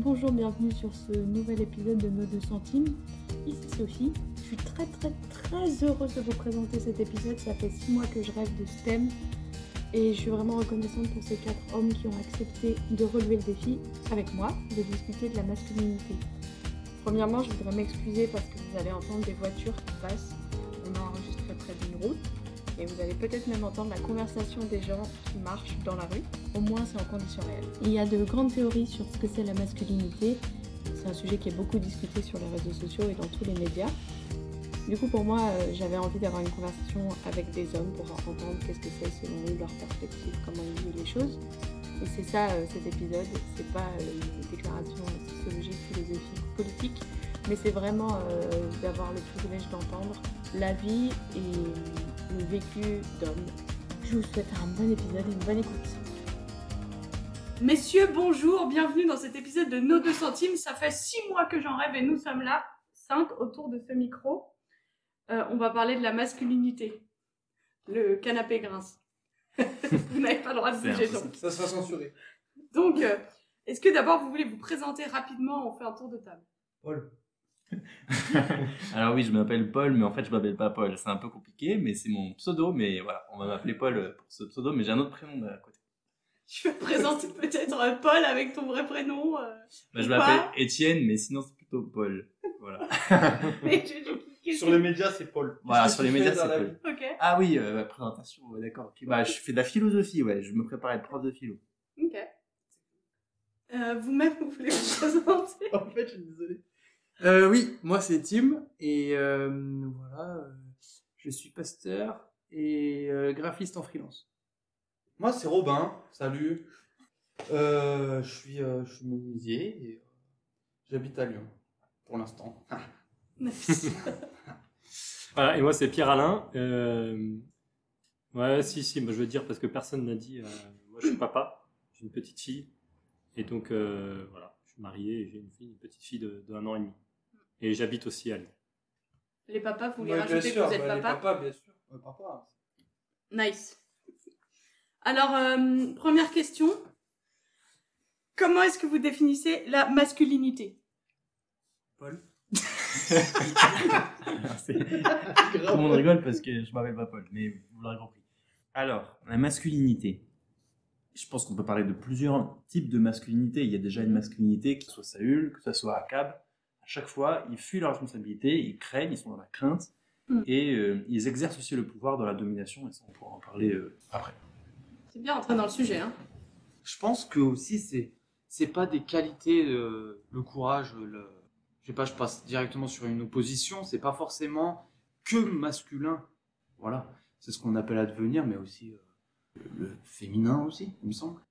Bonjour, bienvenue sur ce nouvel épisode de Nos 2 centimes. Ici Sophie. Je suis très très très heureuse de vous présenter cet épisode. Ça fait 6 mois que je rêve de ce thème et je suis vraiment reconnaissante pour ces 4 hommes qui ont accepté de relever le défi avec moi de discuter de la masculinité. Premièrement, je voudrais m'excuser parce que vous allez entendre des voitures qui passent. On a enregistré près d'une route et vous allez peut-être même entendre la conversation des gens qui marchent dans la rue. Au moins, c'est en conditions réelles. Il y a de grandes théories sur ce que c'est la masculinité. C'est un sujet qui est beaucoup discuté sur les réseaux sociaux et dans tous les médias. Du coup, pour moi, euh, j'avais envie d'avoir une conversation avec des hommes pour entendre qu'est-ce que c'est selon eux, leur perspective, comment ils vivent les choses. Et c'est ça euh, cet épisode, c'est pas euh, une déclaration sociologique, philosophique, politique, mais c'est vraiment d'avoir le privilège d'entendre la vie et le vécu d'hommes. Je vous souhaite un bon épisode et une bonne écoute. Messieurs, bonjour, bienvenue dans cet épisode de Nos 2 centimes. Ça fait 6 mois que j'en rêve et nous sommes là, 5 autour de ce micro. Euh, on va parler de la masculinité. Le canapé grince. vous n'avez pas le droit de bouger donc. Ça sera censuré. Donc, euh, est-ce que d'abord vous voulez vous présenter rapidement On fait un tour de table. Paul. Alors oui, je m'appelle Paul, mais en fait, je m'appelle pas Paul. C'est un peu compliqué, mais c'est mon pseudo. Mais voilà, on va m'appeler Paul euh, pour ce pseudo, mais j'ai un autre prénom à côté. Tu veux te présenter peut-être euh, Paul avec ton vrai prénom euh, Bah, je m'appelle Étienne, mais sinon c'est plutôt Paul. Voilà. mais Sur les médias, c'est Paul. Voilà, sur les médias, c'est Paul. Ah oui, euh, présentation, ouais, d'accord. Bah, je fais de la philosophie, ouais. Je me prépare à être prof de philo. ok. Euh, Vous-même, vous voulez vous présenter? En fait, je suis désolé. Euh, oui, moi c'est Tim et euh, voilà, euh, je suis pasteur et euh, graphiste en freelance. Moi, c'est Robin. Salut. Euh, je suis, euh, je suis menuisier et euh, j'habite à Lyon pour l'instant. Voilà, et moi c'est Pierre Alain. Euh, ouais, si, si, moi je veux dire parce que personne n'a dit. euh, moi je suis papa, j'ai une petite fille. Et donc euh, voilà, je suis marié et j'ai une fille, une petite fille de, de un an et demi. Et j'habite aussi à Lyon. Les papas, vous voulez Ouais, rajouter que vous êtes bah, les papa papas, bien sûr. Papa. Nice. Alors, euh, première question. Comment est-ce que vous définissez la masculinité? Paul. Tout le monde rigole parce que je m'appelle pas Paul, mais vous l'aurez compris. Alors, la masculinité. Je pense qu'on peut parler de plusieurs types de masculinité. Il y a déjà une masculinité, que ce soit Saül, que ce soit Akab. Chaque fois, ils fuient leurs responsabilités, ils craignent, ils sont dans la crainte, Mm. et euh, ils exercent aussi le pouvoir dans la domination, et ça, on pourra en parler euh, après. C'est bien entrer dans le sujet. Hein. Je pense que aussi c'est c'est pas des qualités euh, le courage le je sais pas je passe directement sur une opposition c'est pas forcément que masculin voilà c'est ce qu'on appelle advenir mais aussi euh, le, le féminin aussi il me semble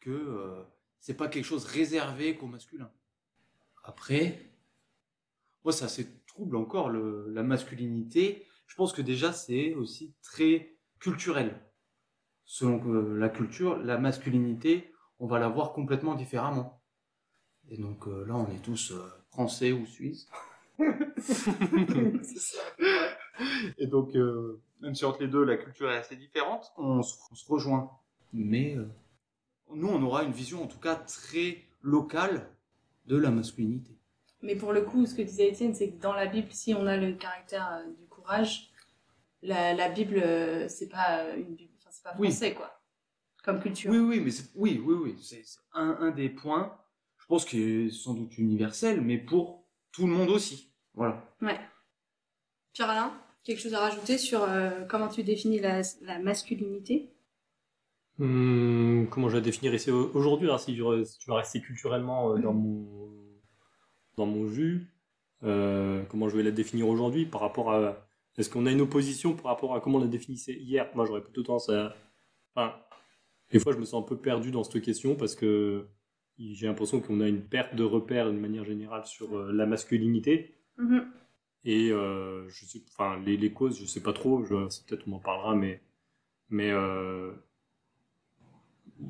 que euh, c'est pas quelque chose réservé qu'au masculin après moi ça c'est trouble encore le, la masculinité je pense que déjà c'est aussi très culturel selon que la culture, la masculinité, on va la voir complètement différemment. Et donc euh, là, on est tous euh, français ou suisses. Et donc, euh, même si entre les deux, la culture est assez différente, on se, on se rejoint. Mais euh, nous, on aura une vision, en tout cas, très locale de la masculinité. Mais pour le coup, ce que disait Étienne, c'est que dans la Bible, si on a le caractère euh, du courage, la, la Bible, euh, c'est pas euh, une Bible, enfin, c'est pas Oui. français, quoi. Comme culture. Oui, oui, mais c'est, oui, oui, oui, c'est c'est un, un des points, je pense, qui est sans doute universel, mais pour tout le monde aussi. Voilà. Ouais. Pierre-Alain, quelque chose à rajouter sur euh, comment tu définis la, la masculinité? Hum, comment je vais la définir ici au- aujourd'hui alors, si, je, si tu vas rester culturellement euh, dans mon dans mon jus, euh, comment je vais la définir aujourd'hui par rapport à est-ce qu'on a une opposition par rapport à comment on la définissait hier? Moi, j'aurais plutôt tendance à enfin, des fois, je me sens un peu perdu dans cette question parce que j'ai l'impression qu'on a une perte de repères d'une manière générale sur euh, la masculinité. Mhm. Et euh, je sais, enfin, les, les causes, je sais pas trop, peut-être on en parlera, mais, mais euh,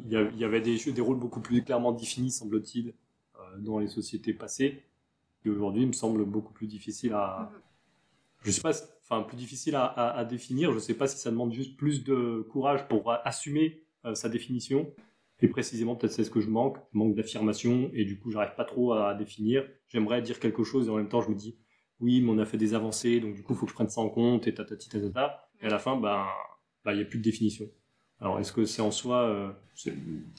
il y, avait des, des rôles beaucoup plus clairement définis, semble-t-il, dans les sociétés passées, qui aujourd'hui me semble beaucoup plus difficile à, Mhm. je sais pas, enfin, plus difficile à, à- à définir. Je sais pas si ça demande juste plus de courage pour assumer euh, sa définition, Et précisément, peut-être c'est ce que je manque. Je manque d'affirmation et du coup, j'arrive pas trop à définir. J'aimerais dire quelque chose et en même temps, je me dis, oui, mais on a fait des avancées, donc du coup, il faut que je prenne ça en compte et tatati tatata. Et à la fin, ben, ben, il n'y a plus de définition. Alors, est-ce que c'est en soi. euh,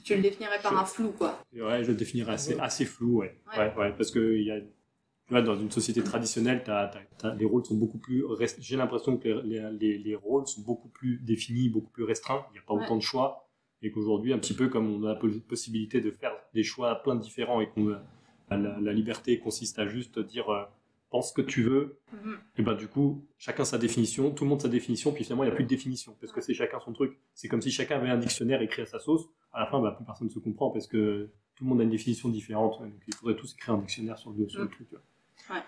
Tu le définirais par Je- un flou, quoi. Ouais, je le définirais assez, assez flou, ouais. Ouais. Ouais, ouais, parce que il y a, vois, dans une société traditionnelle, t'as- les rôles sont beaucoup plus. rest- J'ai l'impression que les, les- les- les rôles sont beaucoup plus définis, beaucoup plus restreints. Il n'y a pas Ouais. autant de choix. Et qu'aujourd'hui, un petit peu comme on a la po- possibilité de faire des choix plein de différents et qu'on la, la liberté consiste à juste dire euh, pense ce que tu veux, Mhm. et ben du coup, chacun sa définition, tout le monde sa définition, puis finalement il n'y a plus de définition, parce que c'est chacun son truc. C'est comme si chacun avait un dictionnaire écrit à sa sauce, à la fin, bah, plus personne ne se comprend, parce que tout le monde a une définition différente, donc il faudrait tous écrire un dictionnaire sur le, sur le Mm. truc. tu vois. Ouais.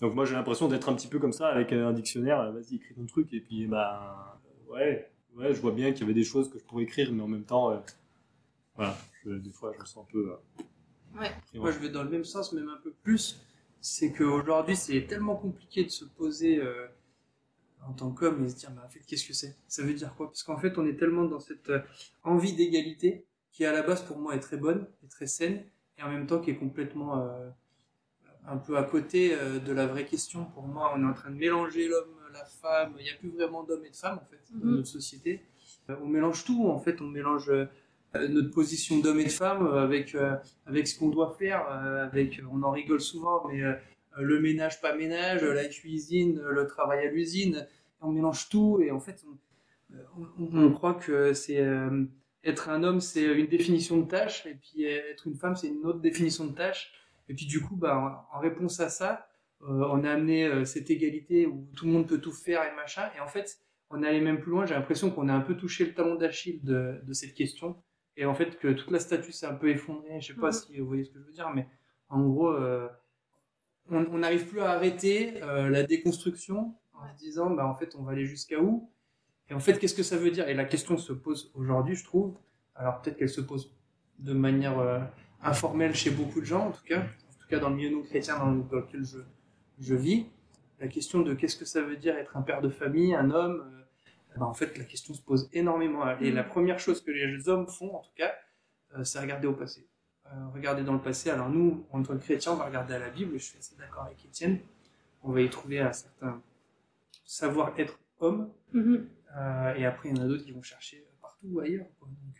Donc moi j'ai l'impression d'être un petit peu comme ça, avec euh, un dictionnaire, euh, vas-y écris ton truc, et puis bah, ouais, ouais, je vois bien qu'il y avait des choses que je pourrais écrire, mais en même temps, euh, voilà, je- des fois je me sens un peu... euh, Ouais. Moi, je vais dans le même sens, même un peu plus. C'est qu'aujourd'hui, c'est tellement compliqué de se poser euh, en tant qu'homme et se dire, mais en fait, qu'est-ce que c'est? Ça veut dire quoi? Parce qu'en fait, on est tellement dans cette euh, envie d'égalité qui, à la base, pour moi, est très bonne et très saine, et en même temps qui est complètement euh, un peu à côté euh, de la vraie question. Pour moi, on est en train de mélanger l'homme, la femme. Il n'y a plus vraiment d'hommes et de femmes, en fait, dans Mhm. notre société. Euh, on mélange tout, en fait. On mélange euh, notre position d'homme et de femme avec, avec ce qu'on doit faire. avec, on en rigole souvent, mais le ménage, pas ménage, la cuisine, le travail à l'usine. On mélange tout et en fait, on, on- on croit que c'est être un homme, c'est une définition de tâche, et puis être une femme, c'est une autre définition de tâche. Et puis du coup, bah, en réponse à ça, euh, on a amené euh, cette égalité où tout le monde peut tout faire et machin. Et en fait, on est allé même plus loin. J'ai l'impression qu'on a un peu touché le talon d'Achille de, de cette question. Et en fait, que toute la statue s'est un peu effondrée. Je sais pas Mhm. si vous voyez ce que je veux dire, mais en gros, euh, on n'arrive plus à arrêter la déconstruction en se disant, bah, en fait, on va aller jusqu'à où? Et en fait, qu'est-ce que ça veut dire? Et la question se pose aujourd'hui, je trouve. Alors peut-être qu'elle se pose de manière informelle chez beaucoup de gens, en tout cas, en tout cas dans le milieu non chrétien dans, dans lequel je, je vis. La question de qu'est-ce que ça veut dire être un père de famille, un homme. euh, bah, en fait, la question se pose énormément. Et la première chose que les hommes font, en tout cas, euh, c'est regarder au passé. Euh, regarder dans le passé. Alors nous, en tant que chrétiens, on va regarder à la Bible. Je suis assez d'accord avec Étienne. On va y trouver un certain savoir-être homme. Mhm. Euh, et après, il y en a d'autres qui vont chercher partout ailleurs. quoi. Donc, euh, Alors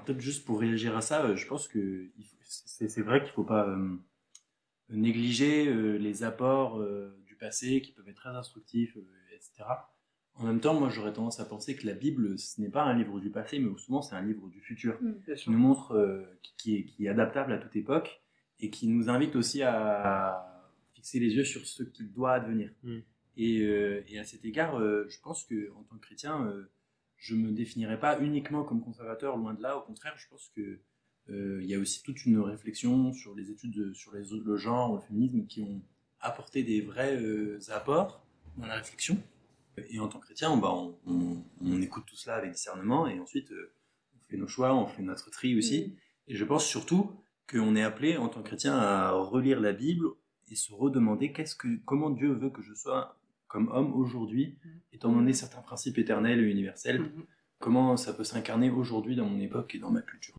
peut-être juste pour réagir à ça, euh, je pense que c'est vrai qu'il faut pas euh, négliger euh, les apports euh, du passé qui peuvent être très instructifs, etc. En même temps, moi j'aurais tendance à penser que la Bible, ce n'est pas un livre du passé, mais souvent c'est un livre du futur, qui sûr. nous montre, euh, qui, qui est, qui est adaptable à toute époque, et qui nous invite aussi à fixer les yeux sur ce qu'il doit advenir. Mm. Et, euh, et à cet égard, euh, je pense que en tant que chrétien, euh, je me définirais pas uniquement comme conservateur, loin de là. Au contraire, je pense que euh, il y a aussi toute une réflexion sur les études de- sur les, le genre, le féminisme, qui ont apporté des vrais euh, apports dans la réflexion. Et en tant que chrétien, bah, on, on- on écoute tout cela avec discernement, et ensuite euh, on fait nos choix, on fait notre tri aussi. Et je pense surtout qu'on est appelé en tant que chrétien à relire la Bible et se redemander qu'est-ce que, comment Dieu veut que je sois comme homme aujourd'hui, étant donné certains principes éternels et universels, Mhm. comment ça peut s'incarner aujourd'hui dans mon époque et dans ma culture?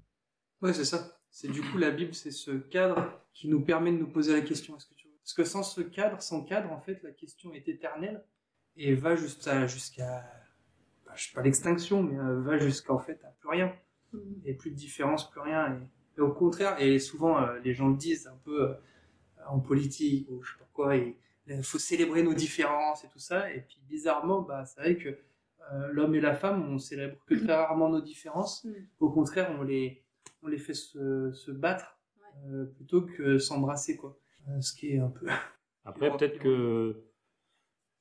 Ouais, c'est ça. C'est du coup la Bible, c'est ce cadre qui nous permet de nous poser la question. Est-ce que tu veux Parce que sans ce cadre, sans cadre, en fait, la question est éternelle et va jusqu'à jusqu'à bah, je sais pas l'extinction, mais euh, va jusqu'à en fait à plus rien et plus de différence, plus rien. Et, et au contraire, et souvent euh, les gens le disent un peu euh, en politique ou je sais pas quoi, il faut célébrer nos différences et tout ça. Et puis bizarrement, bah, c'est vrai que euh, l'homme et la femme, on célèbre que très rarement nos différences. Mhm. Au contraire, on les, on les fait se, se battre euh, plutôt que s'embrasser, quoi. Euh, ce qui est un peu. Après, peut-être que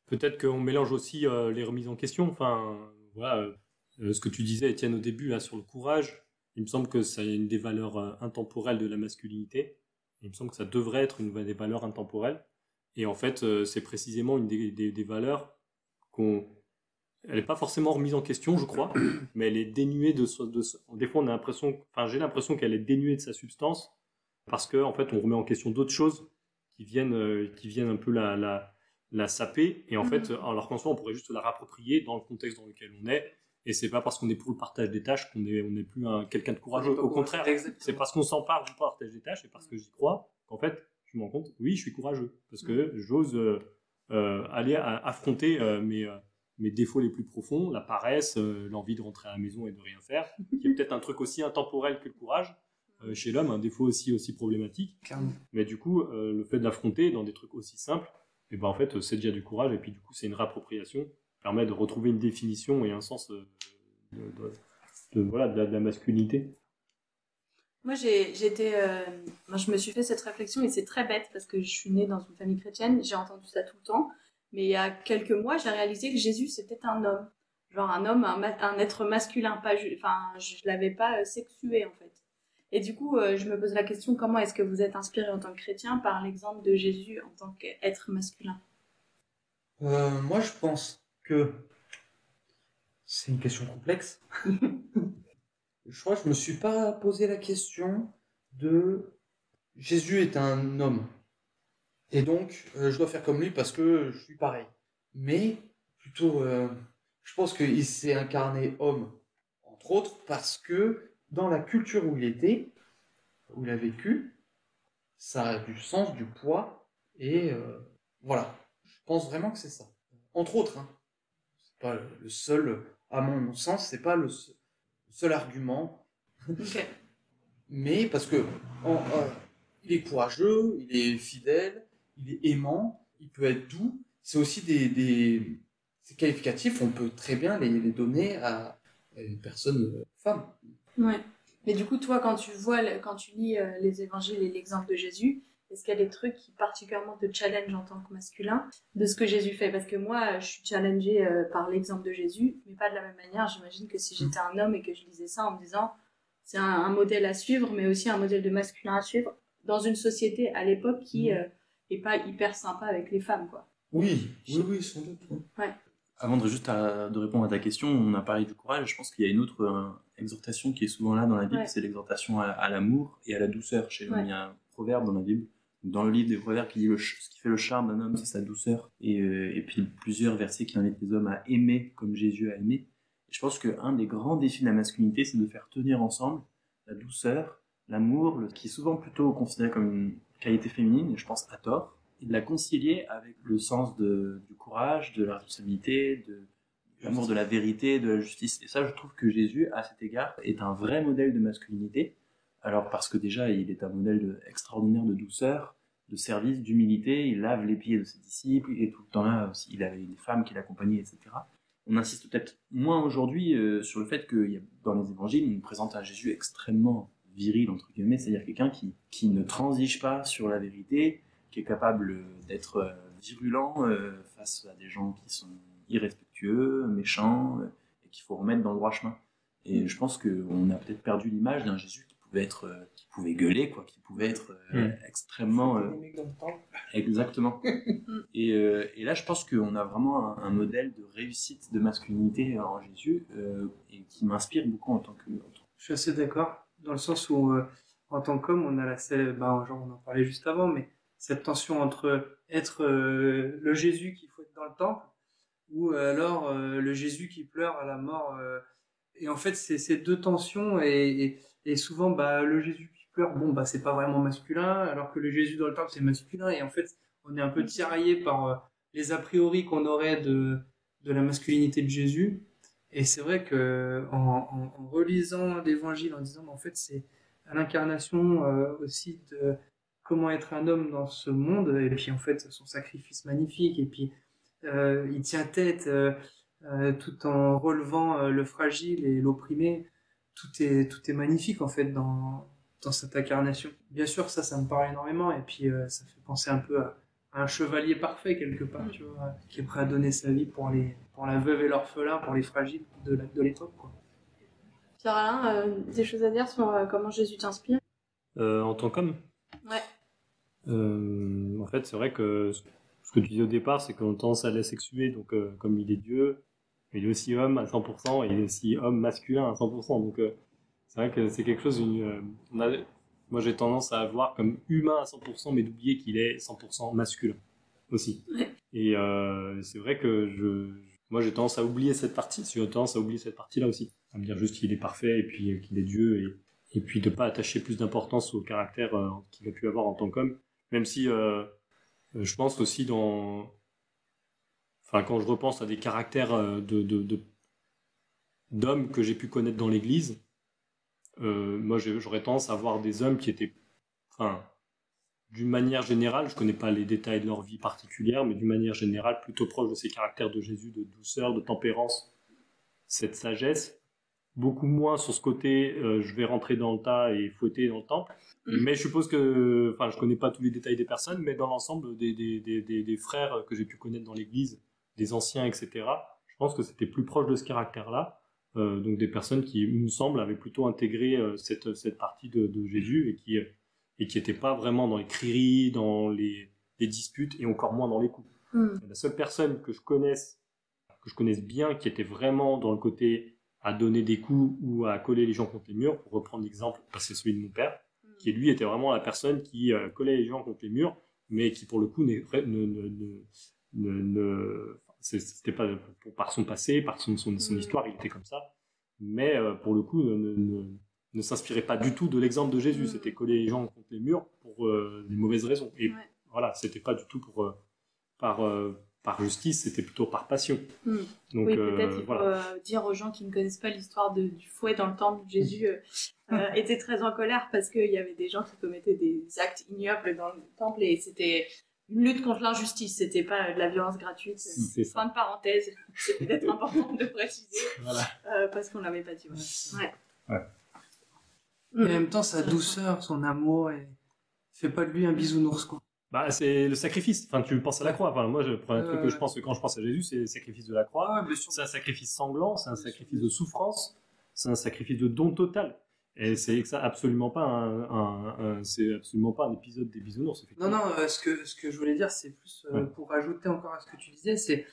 peut-être qu'on mélange aussi euh, les remises en question. Enfin, voilà, euh, ce que tu disais, Étienne, au début, là, sur le courage. Il me semble que c'est une des valeurs euh, intemporelles de la masculinité. Il me semble que ça devrait être une des valeurs intemporelles. Et en fait, euh, c'est précisément une des, des- des valeurs qu'on. Elle n'est pas forcément remise en question, je crois, mais elle est dénuée de, Des fois, on a l'impression. Enfin, j'ai l'impression qu'elle est dénuée de sa substance parce qu'en en fait, on remet en question d'autres choses qui viennent, euh, qui viennent un peu la, la, la saper. Et en Mhm. fait, alors qu'en soi, on pourrait juste la rapproprier dans le contexte dans lequel on est Et c'est pas parce qu'on est pour le partage des tâches qu'on est, on est plus un, quelqu'un de courageux. Au contraire, c'est parce qu'on s'empare du partage des tâches et parce que j'y crois qu'en fait, je me rends compte, oui, je suis courageux. Parce que j'ose euh, euh, aller affronter euh, mes, mes défauts les plus profonds, la paresse, l'envie de rentrer à la maison et de rien faire, qui est peut-être un truc aussi intemporel que le courage. Euh, chez l'homme, un défaut aussi, aussi problématique. Mais du coup, le fait de l'affronter dans des trucs aussi simples, et ben en fait, c'est déjà du courage. Et puis du coup, c'est une réappropriation, qui permet de retrouver une définition et un sens de, de- de- voilà, de, la, de la masculinité. Moi, j'ai, j'étais, euh, je me suis fait cette réflexion et c'est très bête parce que je suis née dans une famille chrétienne, j'ai entendu ça tout le temps. Mais il y a quelques mois, j'ai réalisé que Jésus, c'était un homme. Genre un homme, un, être masculin. Pas, enfin, je l'avais pas euh, sexué en fait. Et du coup, euh, je me pose la question comment est-ce que vous êtes inspiré en tant que chrétien par l'exemple de Jésus en tant qu'être masculin? Moi, je pense que c'est une question complexe. je crois que je me suis pas posé la question de Jésus est un homme. Et donc, euh, je dois faire comme lui parce que je suis pareil. Mais plutôt, euh, je pense qu'il s'est incarné homme, entre autres, parce que dans la culture où il était, où il a vécu, ça a du sens, du poids, et euh, voilà. Je pense vraiment que c'est ça. Entre autres, hein. c'est pas le seul, à mon sens, c'est pas le se- le seul argument, mais parce que en- euh, il est courageux, il est fidèle, il est aimant, il peut être doux. C'est aussi des, des ces qualificatifs, on peut très bien les, les donner à une personne euh, femme. Ouais. Mais du coup, toi, quand tu vois, quand tu lis euh, les évangiles et l'exemple de Jésus, est-ce qu'il y a des trucs qui particulièrement te challenge en tant que masculin de ce que Jésus fait? Parce que moi, je suis challengée euh, par l'exemple de Jésus, mais pas de la même manière. J'imagine que si j'étais un homme et que je lisais ça en me disant c'est un, un modèle à suivre, mais aussi un modèle de masculin à suivre dans une société à l'époque qui euh, est pas hyper sympa avec les femmes, quoi. Oui, oui, oui, sans doute. oui. Avant de juste à- de répondre à ta question, on a parlé du courage. Je pense qu'il y a une autre euh, exhortation qui est souvent là dans la Bible, Ouais. c'est l'exhortation à, à l'amour et à la douceur. Chez l'homme, Ouais. il y a un proverbe dans la Bible, dans le livre des proverbes, qui dit le ce qui fait le charme d'un homme, c'est sa douceur. Et, euh, et puis plusieurs versets qui invitent les hommes à aimer comme Jésus a aimé. Je pense qu'un des grands défis de la masculinité, c'est de faire tenir ensemble la douceur, l'amour, le- qui est souvent plutôt considéré comme une qualité féminine, et je pense à tort, et de la concilier avec le sens de- du courage, de la responsabilité, de l'amour de la vérité, de la justice. Et ça, je trouve que Jésus, à cet égard, est un vrai modèle de masculinité. Alors parce que déjà, il est un modèle extraordinaire de douceur, de service, d'humilité. Il lave les pieds de ses disciples. Il est tout le temps là aussi. Il avait des femmes qui l'accompagnaient, etc. On insiste peut-être moins aujourd'hui euh, sur le fait que dans les évangiles, on présente un Jésus extrêmement viril, entre guillemets, c'est-à-dire quelqu'un qui, qui ne transige pas sur la vérité, qui est capable d'être euh, virulent euh, face à des gens qui sont irrespectueux, méchants, et qu'il faut remettre dans le droit chemin. Et je pense qu'on a peut-être perdu l'image d'un Jésus pouvait être, euh, qui pouvait gueuler, quoi, qui pouvait être euh, Mm. extrêmement euh, Exactement. et, euh, et là, je pense qu'on a vraiment un, un modèle de réussite de masculinité en Jésus euh, et qui m'inspire beaucoup en tant que. en tant- Je suis assez d'accord, dans le sens où, euh, en tant qu'homme, on a la celle- ben, genre on en parlait juste avant, mais cette tension entre être euh, le Jésus qu'il faut être dans le temple, ou alors euh, le Jésus qui pleure à la mort. euh, et en fait, c'est ces deux tensions, et, et, et souvent, bah, le Jésus qui pleure, bon, bah, c'est pas vraiment masculin, alors que le Jésus dans le temple, c'est masculin, et en fait, on est un peu tiraillé par euh, les a priori qu'on aurait de, de la masculinité de Jésus. Et c'est vrai que en, en- en relisant l'évangile, en disant, en fait, c'est à l'incarnation euh, aussi de comment être un homme dans ce monde, et puis en fait, son sacrifice magnifique, et puis euh, il tient tête euh, tout en relevant le fragile et l'opprimé. Tout est, tout est magnifique en fait dans, dans cette incarnation. Bien sûr, ça, ça me parle énormément, et puis euh, ça fait penser un peu à, à un chevalier parfait quelque part, tu vois, qui est prêt à donner sa vie pour, les, pour la veuve et l'orphelin, pour les fragiles de la- de l'époque. quoi. Pierre-Alain, euh, des choses à dire sur euh, comment Jésus t'inspire? Euh, en tant qu'homme? Ouais. Euh, en fait, c'est vrai que ce que tu disais au départ, c'est qu'on a tendance à l'asexuer, donc euh, comme il est Dieu, il est aussi homme à 100%, et il est aussi homme masculin à 100%. Donc euh, c'est vrai que c'est quelque chose, une, euh, on a- moi j'ai tendance à voir comme humain à 100%, mais d'oublier qu'il est 100% masculin aussi. Ouais. Et euh, c'est vrai que je, Moi, j'ai tendance à oublier cette partie. J'ai tendance à oublier cette partie-là aussi. À me dire juste qu'il est parfait et puis qu'il est Dieu et, et puis de pas attacher plus d'importance au caractère qu'il a pu avoir en tant qu'homme. Même si je pense aussi dans, enfin, quand je repense à des caractères euh, de, de, de- d'hommes que j'ai pu connaître dans l'Église, euh, moi, j'aurais tendance à voir des hommes qui étaient, enfin, d'une manière générale, je connais pas les détails de leur vie particulière, mais d'une manière générale, plutôt proche de ces caractères de Jésus, de douceur, de tempérance, cette sagesse, beaucoup moins sur ce côté, euh, je vais rentrer dans le tas et fouetter dans le temple. Mhm. Mais je suppose que, enfin, je connais pas tous les détails des personnes, mais dans l'ensemble des, des, des, des, des frères que j'ai pu connaître dans l'Église, des anciens, etc., je pense que c'était plus proche de ce caractère-là. Euh, donc des personnes qui, il me semble, avaient plutôt intégré euh, cette, cette partie de, de Jésus et qui, euh, et qui n'étaient pas vraiment dans les crieries, dans les, les disputes et encore moins dans les coups. Hmm. La seule personne que je connaisse, que je connaisse bien, qui était vraiment dans le côté à donner des coups ou à coller les gens contre les murs, pour reprendre l'exemple, bah, c'est celui de mon père, qui lui était vraiment la personne qui euh, collait les gens contre les murs, mais qui pour le coup ne, ne, ne, ne, ne- c'est- c'était pas pour- par son passé, par son, son, son Mm. histoire, il était comme ça, mais euh, pour le coup ne, ne, ne- ne s'inspirait pas du tout de l'exemple de Jésus, Mm. c'était coller les gens contre les murs pour euh, des mauvaises raisons. Et Ouais. voilà, c'était pas du tout pour, euh, par, par justice, c'était plutôt par passion. Hmm. Donc oui, peut-être faut voilà. dire aux gens qui ne connaissent pas l'histoire du fouet dans le temple. Jésus était très en colère parce qu'il y avait des gens qui commettaient des actes ignobles dans le temple et c'était une lutte contre l'injustice. C'était pas de la violence gratuite. C'est ça. Fin de parenthèse. C'est peut-être important de préciser Voilà. euh, parce qu'on l'avait pas dit. voilà. Ouais. Et en même temps, sa douceur, son amour, et fait pas de lui un bisounours, quoi. Bah, c'est le sacrifice. Enfin, tu penses à la croix. Enfin, moi, je, pour un truc que je pense quand je pense à Jésus, c'est le sacrifice de la croix. C'est un sacrifice sanglant, c'est un sacrifice de souffrance, c'est un sacrifice de don total. Et c'est ça absolument pas un, un- un- c'est absolument pas un épisode des bisounours. Non, non, euh, ce, que, ce que je voulais dire, c'est plus euh, Ouais. pour ajouter encore à ce que tu disais, c'est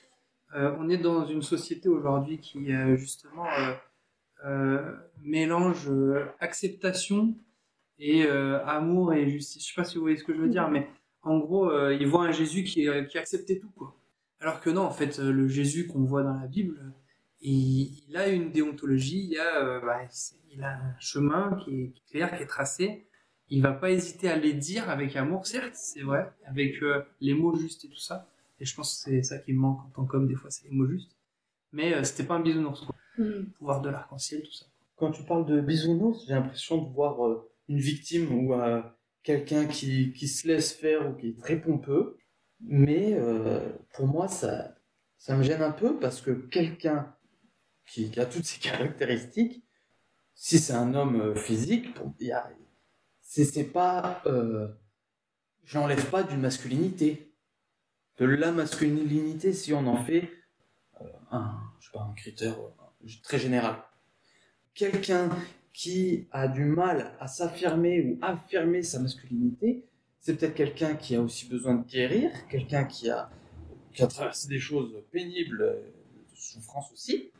euh, on est dans une société aujourd'hui qui, euh, justement, mélange acceptation et amour et justice. Je sais pas si vous voyez ce que je veux dire, mais en gros, ils voient un Jésus qui, qui acceptait tout, quoi. Alors que non, en fait, le Jésus qu'on voit dans la Bible, il, il a une déontologie, il, a, euh, bah, c'est- il a un chemin qui est, qui est clair, qui est tracé. Il va pas hésiter à les dire avec amour, certes, c'est vrai, avec euh, les mots justes et tout ça. Et je pense que c'est ça qui me manque en tant qu'homme, des fois, c'est les mots justes. Mais euh, c'était pas un bisounours, quoi. Hmm. Pouvoir de l'arc-en-ciel, tout ça. Quand tu parles de bisounours, j'ai l'impression de voir euh, une victime ou euh, quelqu'un qui, qui se laisse faire ou qui est très pompeux. Mais euh, pour moi, ça, ça me gêne un peu parce que quelqu'un qui, a toutes ces caractéristiques, si c'est un homme euh, physique, c'est pas. Euh, J'enlève pas d'une masculinité. De la masculinité, si on en fait euh, un, je sais pas, un critère euh, très général quelqu'un qui a du mal à s'affirmer ou affirmer sa masculinité, c'est peut-être quelqu'un qui a aussi besoin de guérir, quelqu'un qui a, qui a traversé des choses pénibles, de souffrance aussi,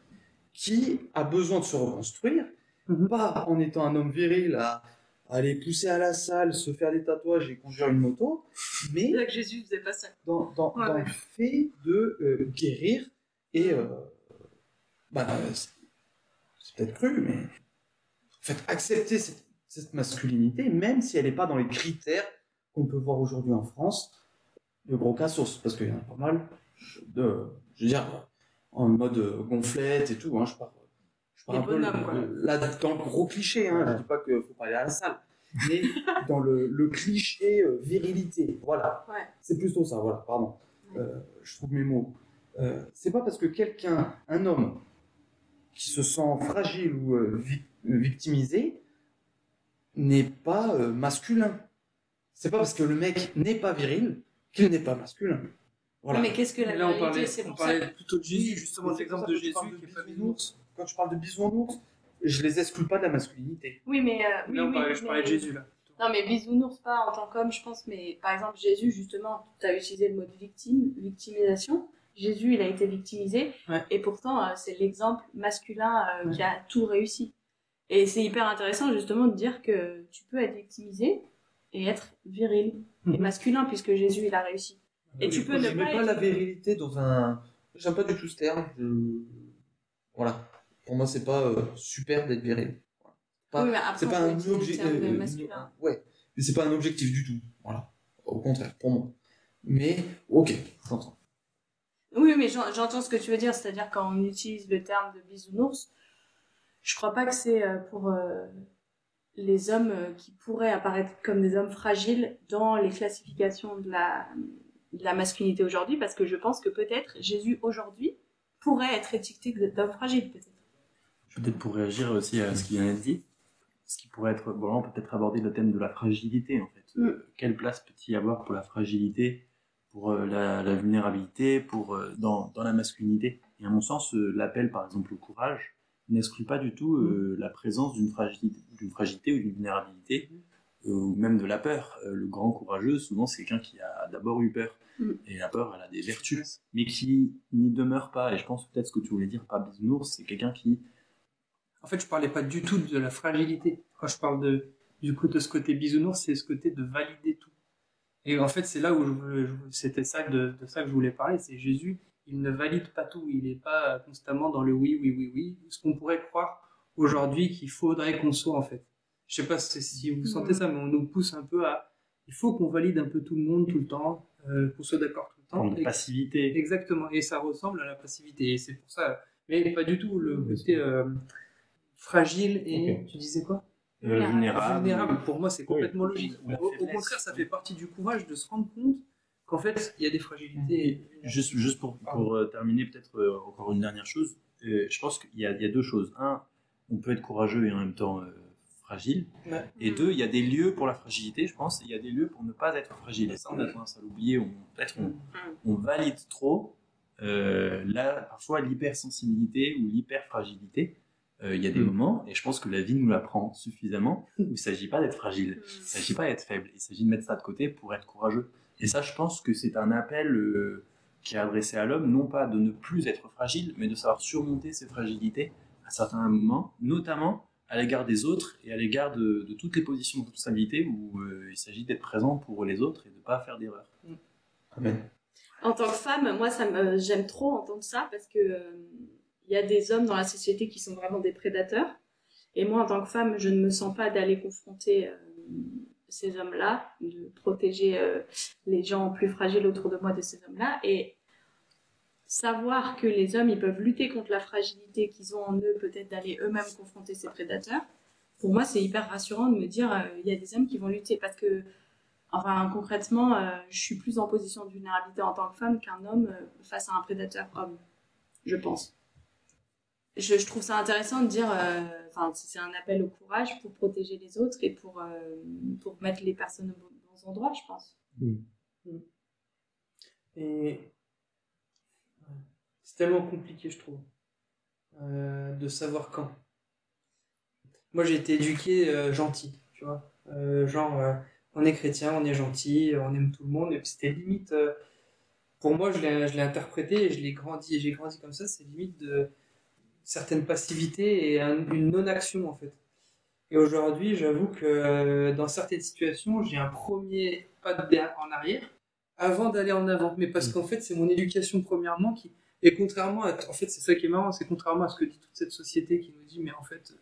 qui a besoin de se reconstruire, Mhm. pas en étant un homme viril à, à aller pousser à la salle, se faire des tatouages et conduire une moto, mais là que Jésus faisait pas ça. dans, dans, Ouais, dans ouais. le fait de euh, guérir et euh, bah, c'est c'est peut-être cru mais en fait accepter cette, cette masculinité même si elle n'est pas dans les critères qu'on peut voir aujourd'hui en France de gros cas source parce qu'il y en a pas mal de je veux dire en mode euh, gonflette et tout hein, je parle je parle un peu le- là dans le gros cliché hein, je dis pas qu'il faut pas aller à la salle mais dans le, le cliché euh, virilité voilà Ouais. c'est plutôt ça, voilà, pardon. Euh, je trouve mes mots. Euh, c'est pas parce que quelqu'un, un homme, qui se sent fragile ou vic- victimisé, n'est pas euh, masculin. C'est pas parce que le mec n'est pas viril qu'il n'est pas masculin. Voilà. Mais qu'est-ce que la là, on parlait, C'est on pour ça parlait plutôt de Jésus, justement, l'exemple de Jésus qui est bisounours, Quand je parle de bisounours, je les exclue pas de la masculinité. Oui, mais. euh, oui, Là, on oui, parlait, je parlais de mais- Jésus, là. Non, mais bisounours, pas en tant qu'homme, je pense, mais par exemple, Jésus, justement, tu as utilisé le mot de victime, victimisation. Jésus, il a été victimisé, Ouais. et pourtant, euh, c'est l'exemple masculin euh, qui a tout réussi. Et c'est hyper intéressant, justement, de dire que tu peux être victimisé et être viril et Mhm. masculin, puisque Jésus, il a réussi. Et tu peux ne je mets pas pas être- la virilité dans un j'aime pas du tout ce terme. Je- Voilà. Pour moi, c'est pas euh, super d'être viril. Pas- Oui, c'est pas un objectif. masculin. ouais. Mais c'est pas un objectif du tout. Voilà. Au contraire, pour moi. Mais, ok, j'entends. Oui, mais j'en- j'entends ce que tu veux dire, c'est-à-dire quand on utilise le terme de bisounours, je crois pas que c'est euh, pour euh, les hommes euh, qui pourraient apparaître comme des hommes fragiles dans les classifications de la, de la masculinité aujourd'hui, parce que je pense que peut-être Jésus aujourd'hui pourrait être étiqueté d'homme fragile, peut-être. Peut-être pour réagir aussi à ce qui vient d'être dit, ce qui pourrait être vraiment peut-être aborder le thème de la fragilité en fait. Mm. Euh, quelle place peut-il y avoir pour la fragilité, pour euh, la, la vulnérabilité, pour euh, dans, dans la masculinité? Et à mon sens, euh, l'appel par exemple au courage n'exclut pas du tout euh, la présence d'une fragilité, d'une fragilité ou d'une vulnérabilité, euh, ou même de la peur. Euh, le grand courageux, souvent, c'est quelqu'un qui a d'abord eu peur. Mm. Et la peur, elle a des vertus, mais qui n'y demeure pas. Et je pense peut-être ce que tu voulais dire par bisounours, c'est quelqu'un qui En fait, je parlais pas du tout de la fragilité. Quand je parle de, du coup, de ce côté bisounours, c'est ce côté de valider tout. Et en fait, c'est là où je, voulais- je- c'était ça de, de ça que je voulais parler. C'est Jésus, il ne valide pas tout. Il n'est pas constamment dans le oui, oui, oui, oui. Ce qu'on pourrait croire aujourd'hui qu'il faudrait qu'on soit, en fait. Je sais pas si, vous sentez ça, mais on nous pousse un peu à, il faut qu'on valide un peu tout le monde tout le temps, euh, qu'on soit d'accord tout le temps. forme de Et- passivité. Exactement, et ça ressemble à la passivité, et c'est pour ça. Mais pas du tout le côté euh, fragile et. Tu disais quoi? Euh, vulnérable. Vulnérable. Pour moi, c'est complètement logique. Au, contraire, ça fait partie du courage de se rendre compte qu'en fait, il y a des fragilités. Juste, juste pour, pour terminer, peut-être encore une dernière chose. Euh, je pense qu'il y, a- il y a deux choses. Un, on peut être courageux et en même temps euh, fragile. Ouais. Et deux, il y a des lieux pour la fragilité, je pense, et il y a des lieux pour ne pas être fragile. Et ça, on a tendance à l'oublier. On, peut-être on, on valide trop, euh, là, parfois, l'hypersensibilité ou l'hyperfragilité. Euh, Il y a des Mm. moments, et je pense que la vie nous l'apprend suffisamment, où il ne s'agit pas d'être fragile. Il ne s'agit pas d'être faible, il s'agit de mettre ça de côté pour être courageux. Et ça, je pense que c'est un appel euh, qui est adressé à l'homme, non pas de ne plus être fragile, mais de savoir surmonter ses fragilités à certains moments, notamment à l'égard des autres et à l'égard de, de toutes les positions de responsabilité où euh, il s'agit d'être présent pour les autres et de ne pas faire d'erreur. Amen. En tant que femme, moi, ça me, j'aime trop entendre ça parce que euh, il y a des hommes dans la société qui sont vraiment des prédateurs. Et moi, en tant que femme, je ne me sens pas d'aller confronter euh, ces hommes-là, de protéger euh, les gens plus fragiles autour de moi de ces hommes-là. Et savoir que les hommes, ils peuvent lutter contre la fragilité qu'ils ont en eux, peut-être d'aller eux-mêmes confronter ces prédateurs. Pour moi, c'est hyper rassurant de me dire, euh, il y a des hommes qui vont lutter parce que Enfin, concrètement, euh, je suis plus en position de vulnérabilité en tant que femme qu'un homme euh, face à un prédateur homme, je pense. Je, je trouve ça intéressant de dire, enfin, c'est un appel au courage pour protéger les autres et pour, pour mettre les personnes aux bons endroits, je pense. Et c'est tellement compliqué, je trouve, euh, de savoir quand. Moi, j'ai été éduqué euh, gentil, tu vois. Euh, genre, on est chrétien, on est gentil, on aime tout le monde. Et puis c'était limite, pour moi, je l'ai je l'ai interprété et je l'ai grandi, et j'ai grandi comme ça, c'est limite de certaines passivités et un- une non-action, en fait. Et aujourd'hui, j'avoue que dans certaines situations, j'ai un premier pas en arrière avant d'aller en avant. Mais parce qu'en fait, c'est mon éducation premièrement qui. Et contrairement à. En fait, c'est ça qui est marrant, c'est contrairement à ce que dit toute cette société qui nous dit, mais en fait,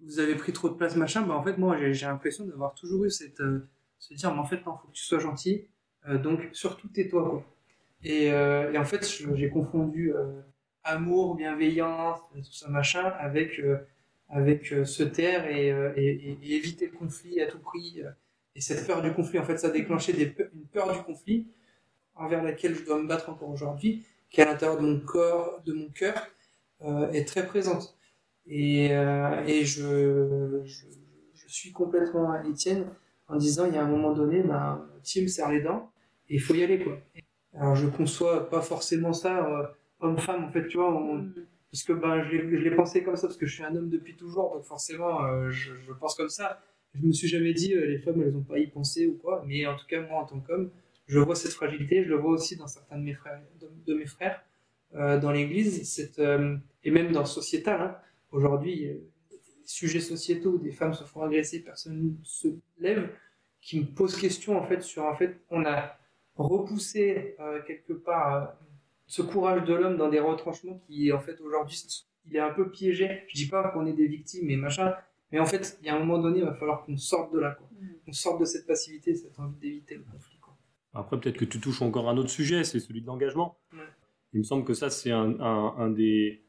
vous avez pris trop de place, machin. Bah, en fait, moi, j'ai l'impression d'avoir toujours eu cette. euh, se dire, mais en fait, non, faut que tu sois gentil. euh, donc, surtout, tais-toi, euh, et en fait, j'ai confondu amour, bienveillance, tout ça, machin, avec. avec se taire et, éviter le conflit à tout prix. et cette peur du conflit, en fait, ça a déclenché une peur du conflit envers laquelle je dois me battre encore aujourd'hui, qui à l'intérieur de mon corps, de mon cœur, euh, est très présente. Et, euh, et je, je, je suis complètement à Étienne en disant, il y a un moment donné, ben, Tim serre les dents, et il faut y aller, quoi. Alors je conçois pas forcément ça, euh, homme-femme, en fait, tu vois, on- parce que ben, je l'ai pensé comme ça, parce que je suis un homme depuis toujours, donc forcément, je, je pense comme ça. Je me suis jamais dit, les femmes, elles ont pas y penser ou quoi, mais en tout cas, moi, en tant qu'homme, je vois cette fragilité, je le vois aussi dans certains de mes frères, de, de mes frères euh, dans l'Église, euh, et même dans le sociétal. hein. Aujourd'hui, euh, des sujets sociétaux où des femmes se font agresser, personne ne se lève, qui me pose question, en fait, sur, en fait, on a repoussé euh, quelque part... ce courage de l'homme dans des retranchements qui, en fait, aujourd'hui, il est un peu piégé. Je dis pas qu'on est des victimes et machin, mais en fait, il y a un moment donné, il va falloir qu'on sorte de là, quoi. Mm. On sorte de cette passivité, cette envie d'éviter le conflit. Après, peut-être que tu touches encore un autre sujet, c'est celui de l'engagement. Ouais. Il me semble que ça, c'est un, un- un des,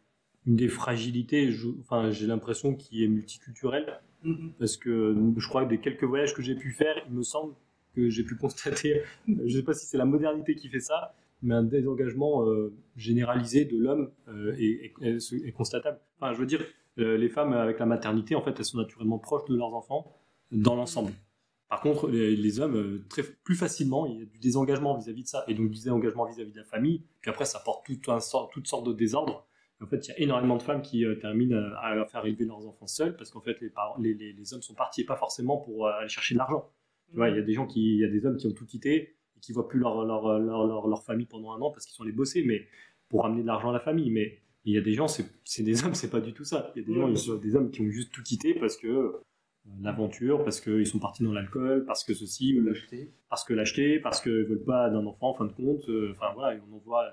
une des fragilités, je- enfin, j'ai l'impression, qui est multiculturelle. Mm, mm. Parce que je crois que des quelques voyages que j'ai pu faire, il me semble que j'ai pu constater, je ne sais pas si c'est la modernité qui fait ça, mais un désengagement euh, généralisé de l'homme euh, est, est- est constatable. Enfin, je veux dire, euh, les femmes avec la maternité, en fait, elles sont naturellement proches de leurs enfants dans l'ensemble. Par contre, les, les hommes, euh, très, plus facilement, il y a du désengagement vis-à-vis de ça, et donc du désengagement vis-à-vis de la famille, puis après, ça porte tout un sort, toutes sortes de désordres. En fait, il y a énormément de femmes qui euh, terminent à, à faire élever leurs enfants seuls, parce qu'en fait, les, parents, les, les- hommes sont partis, et pas forcément pour euh, aller chercher de l'argent. Tu vois, il y a des gens qui, il y a des hommes qui ont tout quitté, et qui voient plus leur, leur, leur, leur, leur famille pendant un an parce qu'ils sont allés bosser, mais pour ramener de l'argent à la famille. Mais il y a des gens, c'est des hommes, c'est pas du tout ça. Il y a des gens, il y a des hommes qui ont juste tout quitté parce que euh, l'aventure, parce qu'ils sont partis dans l'alcool, parce que ceci, ou L'acheter. parce que l'acheter, parce qu'ils veulent pas d'un enfant en fin de compte. euh, Enfin voilà, et on en voit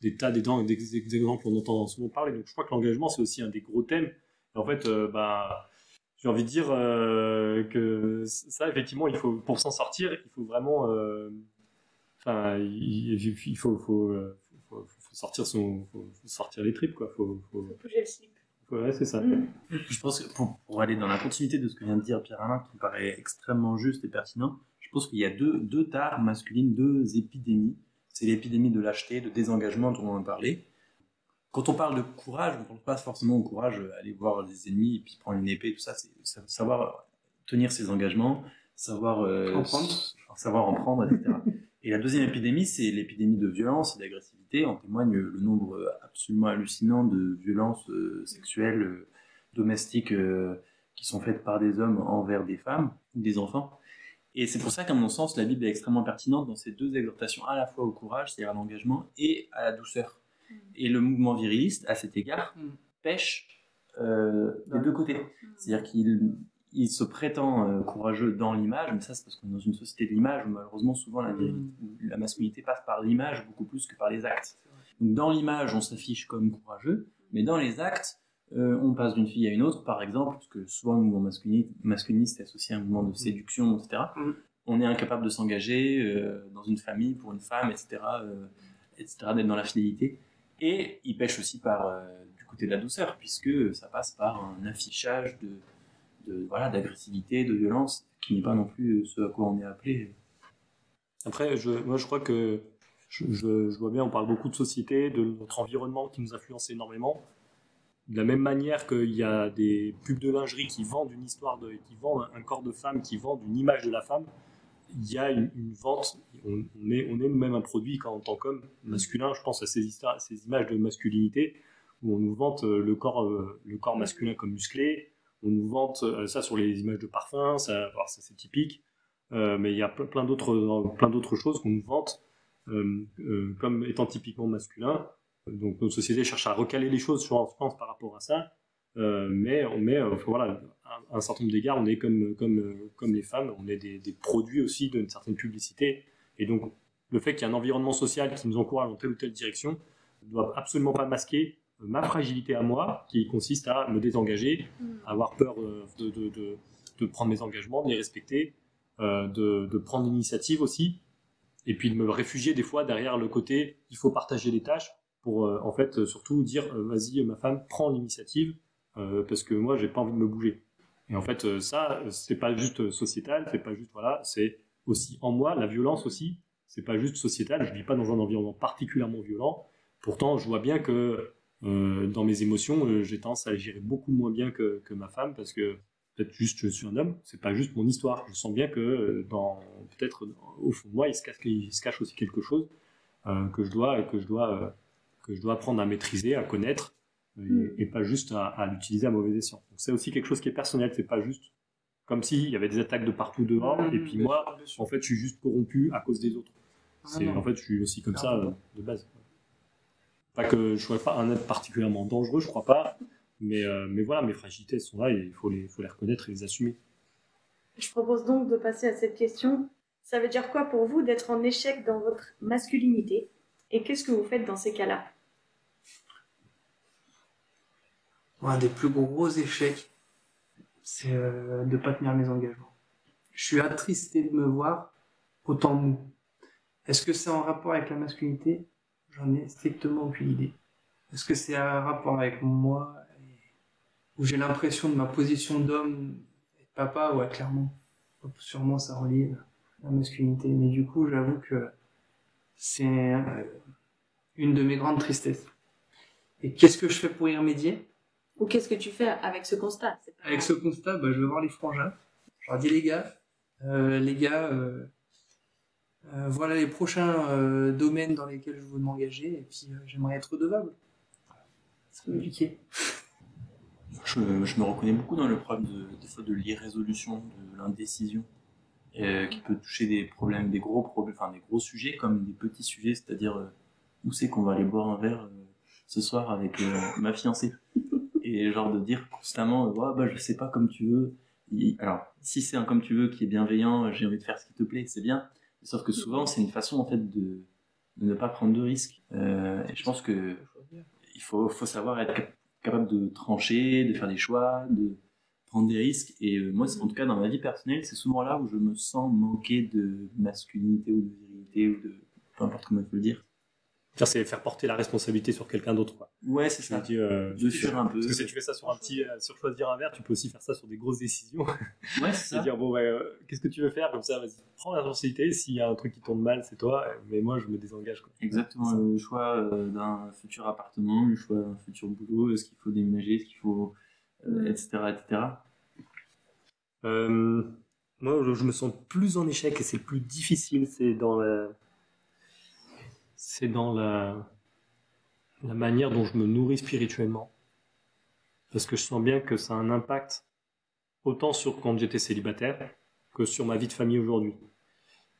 des tas des, des, des- des exemples, on entend souvent parler. Donc je crois que l'engagement, c'est aussi un des gros thèmes. Et en fait, euh, bah, j'ai envie de dire euh, que ça, effectivement, il faut, pour s'en sortir, il faut vraiment. euh, Enfin, il, il faut, faut, faut- faut sortir son, sortir les tripes, quoi. Faut, faut, Faut bouger le slip. Ouais, c'est ça. Mm. Je pense que pour, pour aller dans la continuité de ce que vient de dire Pierre-Alain, qui me paraît extrêmement juste et pertinent, je pense qu'il y a deux, deux tares masculines, deux épidémies. C'est l'épidémie de lâcheté, de désengagement dont on en parlait. Quand on parle de courage, on ne pense pas forcément au courage, euh, aller voir les ennemis et puis prendre une épée, tout ça. C'est sa- savoir tenir ses engagements, savoir euh, En prendre. savoir en prendre, etc. Et la deuxième épidémie, c'est l'épidémie de violence et d'agressivité. En témoigne le nombre absolument hallucinant de violences euh, sexuelles euh, domestiques euh, qui sont faites par des hommes envers des femmes ou des enfants. Et c'est pour ça qu'à mon sens, la Bible est extrêmement pertinente dans ces deux exhortations, à la fois au courage, c'est-à-dire à l'engagement, et à la douceur. Et le mouvement viriliste, à cet égard, Mm. pêche des deux côtés. C'est-à-dire qu'il il se prétend euh, courageux dans l'image, mais ça c'est parce qu'on est dans une société de l'image où malheureusement souvent la, la masculinité passe par l'image beaucoup plus que par les actes. Donc dans l'image on s'affiche comme courageux, mais dans les actes euh, on passe d'une fille à une autre par exemple, parce que souvent le mouvement masculini- masculiniste est associé à un mouvement de séduction, etc. Mm. On est incapable de s'engager euh, dans une famille pour une femme, etc., euh, etc., d'être dans la fidélité. Et il pêche aussi par du côté de la douceur, puisque ça passe par un affichage de, voilà d'agressivité, de violence, qui n'est pas non plus ce à quoi on est appelé. Après, je, moi, je crois que je, je- vois bien, on parle beaucoup de société, de notre environnement qui nous influence énormément. De la même manière qu'il y a des pubs de lingerie qui vendent une histoire, de, qui vendent un corps de femme, qui vendent une image de la femme, il y a une, vente. On, est, on est nous-mêmes un produit en tant qu'homme masculin. Je pense à ces, histoires, ces images de masculinité où on nous vante euh, le corps, euh, le corps masculin comme musclé. On nous vante euh, ça sur les images de parfum, ça, c'est typique. Euh, mais il y a plein, d'autres plein d'autres choses qu'on nous vante euh, euh, comme étant typiquement masculin. Donc notre société cherche à recaler les choses, je pense, par rapport à ça. Euh, mais on met, euh, voilà, un certain nombre d'égards, on est comme, comme, euh, comme les femmes, on est des, des produits aussi d'une certaine publicité. Et donc le fait qu'il y ait un environnement social qui nous encourage dans telle ou telle direction ne doit absolument pas masquer euh, ma fragilité à moi, qui consiste à me désengager, à avoir peur euh, de, de, de, de prendre mes engagements, de les respecter, euh, de, prendre l'initiative aussi, et puis de me réfugier des fois derrière le côté il faut partager les tâches pour euh, en fait surtout dire vas-y ma femme prends l'initiative euh, parce que moi j'ai pas envie de me bouger. Et en fait ça c'est pas juste sociétal c'est pas juste voilà c'est aussi en moi la violence aussi c'est pas juste sociétal je vis pas dans un environnement particulièrement violent. Pourtant je vois bien que euh, dans mes émotions euh, j'ai tendance à gérer beaucoup moins bien que, que ma femme parce que peut-être juste je suis un homme, c'est pas juste mon histoire. Je sens bien que euh, dans peut-être au fond de moi, il se cache, il se cache aussi quelque chose que je dois que je dois que je dois apprendre à maîtriser, à connaître Mm. et, et pas juste à, à l'utiliser à mauvais escient. Donc c'est aussi quelque chose qui est personnel. C'est pas juste comme s'il y avait des attaques de partout dehors Mm, et puis bien moi, en fait, je suis juste corrompu à cause des autres. C'est en fait, je suis aussi comme ça de base. Pas que je sois pas un être particulièrement dangereux, je crois pas. Mais, euh, mais voilà, mes fragilités elles sont là et il faut les, faut les reconnaître et les assumer. Je propose donc de passer à cette question. Ça veut dire quoi pour vous d'être en échec dans votre masculinité Et qu'est-ce que vous faites dans ces cas-là? Un des plus gros échecs, c'est euh, de pas tenir mes engagements. Je suis attristé de me voir autant mou. Est-ce que c'est en rapport avec la masculinité? J'en ai strictement aucune idée. Est-ce que c'est un rapport avec moi où j'ai l'impression de ma position d'homme et de papa? Ouais, clairement. Sûrement ça relie la masculinité. Mais du coup, j'avoue que c'est une de mes grandes tristesses. Et qu'est-ce que je fais pour y remédier? Ou qu'est-ce que tu fais avec ce constat? Avec ce constat, bah, je vais voir les frangins. Je leur dis les gars, euh, les gars, euh, euh, voilà les prochains euh, domaines dans lesquels je veux m'engager et puis euh, j'aimerais être redevable. C'est compliqué. Je, je me reconnais beaucoup dans le problème de, des fois de l'irrésolution, de l'indécision, euh, qui peut toucher des problèmes, des gros problèmes, enfin des gros sujets comme des petits sujets, c'est-à-dire euh, où c'est qu'on va aller boire un verre euh, ce soir avec euh, ma fiancée. Et genre de dire constamment, euh, ouais, bah je sais pas comme tu veux. Et- alors, si c'est un comme tu veux qui est bienveillant, j'ai envie de faire ce qui te plaît, c'est bien. Sauf que souvent, c'est une façon en fait de, ne pas prendre de risques. Euh, et je pense que il faut, savoir être cap- capable de trancher, de faire des choix, de prendre des risques. Et euh, moi, en tout cas, dans ma vie personnelle, c'est souvent là où je me sens manquer de masculinité ou de virilité ou de peu importe comment il faut le dire. C'est faire porter la responsabilité sur quelqu'un d'autre. quoi. Ouais, c'est ça. dis, euh, De fuir un peu. Parce que si tu fais ça sur un petit, euh, sur choisir un verre, tu peux aussi faire ça sur des grosses décisions. Ouais, c'est C'est ça. dire bon ouais, euh, qu'est-ce que tu veux faire? Comme ça, vas-y, prends la responsabilité. S'il y a un truc qui tourne mal, c'est toi. Mais moi, je me désengage. Quoi. Exactement. Le choix euh, d'un futur appartement, le choix d'un futur boulot, est-ce qu'il faut déménager, est-ce qu'il faut, etc., etc. Moi, je, je me sens plus en échec et c'est plus difficile. C'est dans la, c'est dans la, manière dont je me nourris spirituellement. Parce que je sens bien que ça a un impact autant sur quand j'étais célibataire que sur ma vie de famille aujourd'hui.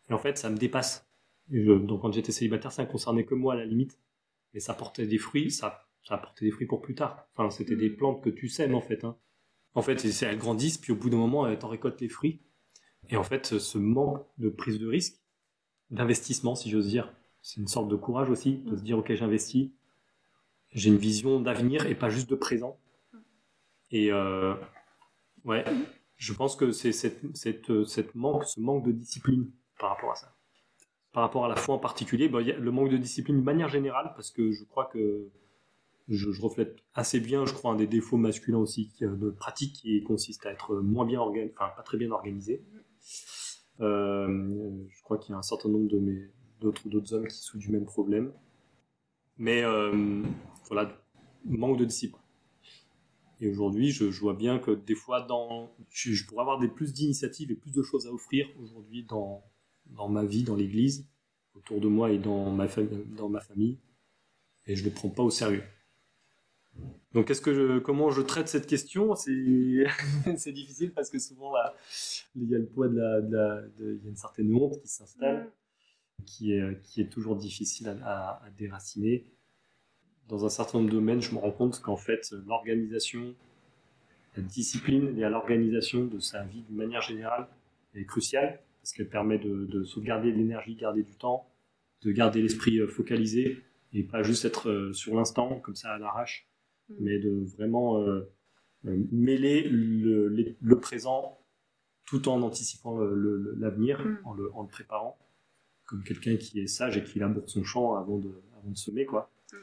Et en fait, ça me dépasse. Et donc quand j'étais célibataire, ça ne concernait que moi à la limite. Mais ça portait des fruits, ça, ça apportait des fruits pour plus tard. Enfin, c'était des plantes que tu sèmes en fait. hein. En fait, elles grandissent, puis au bout d'un moment, elles t'en récoltent les fruits. Et en fait, ce manque de prise de risque, d'investissement, si j'ose dire, c'est une sorte de courage aussi, de se dire, ok, j'investis, j'ai une vision d'avenir et pas juste de présent. Et euh, ouais, je pense que c'est cette, cette, cette manque, ce manque de discipline par rapport à ça. Par rapport à la foi en particulier, bah, il y a le manque de discipline de manière générale, parce que je crois que je, je reflète assez bien, je crois, un des défauts masculins aussi euh, de pratique qui consiste à être moins bien organisé, enfin pas très bien organisé. Euh, je crois qu'il y a un certain nombre de mes d'autres d'autres hommes qui souffrent du même problème. Mais euh, voilà, manque de discipline. Et aujourd'hui, je, vois bien que des fois, dans, je, pourrais avoir des plus d'initiatives et plus de choses à offrir aujourd'hui dans, dans ma vie, dans l'Église, autour de moi et dans ma, dans ma famille, et je ne le prends pas au sérieux. Donc, comment je traite cette question? C'est difficile parce que souvent, il y a le poids de la, de la- de- il y a une certaine honte qui s'installe, qui est, qui est toujours difficile à, à- à déraciner. Dans un certain nombre de domaines, je me rends compte qu'en fait, l'organisation, la discipline liée à l'organisation de sa vie d'une manière générale est cruciale parce qu'elle permet de, de sauvegarder de l'énergie, garder du temps, de garder l'esprit euh, focalisé et pas juste être euh, sur l'instant comme ça à l'arrache, Mm. mais de vraiment euh, mêler le, présent tout en anticipant le- l'avenir, Mm. en le préparant, comme quelqu'un qui est sage et qui laboure son champ avant de, avant de semer, quoi. Mm.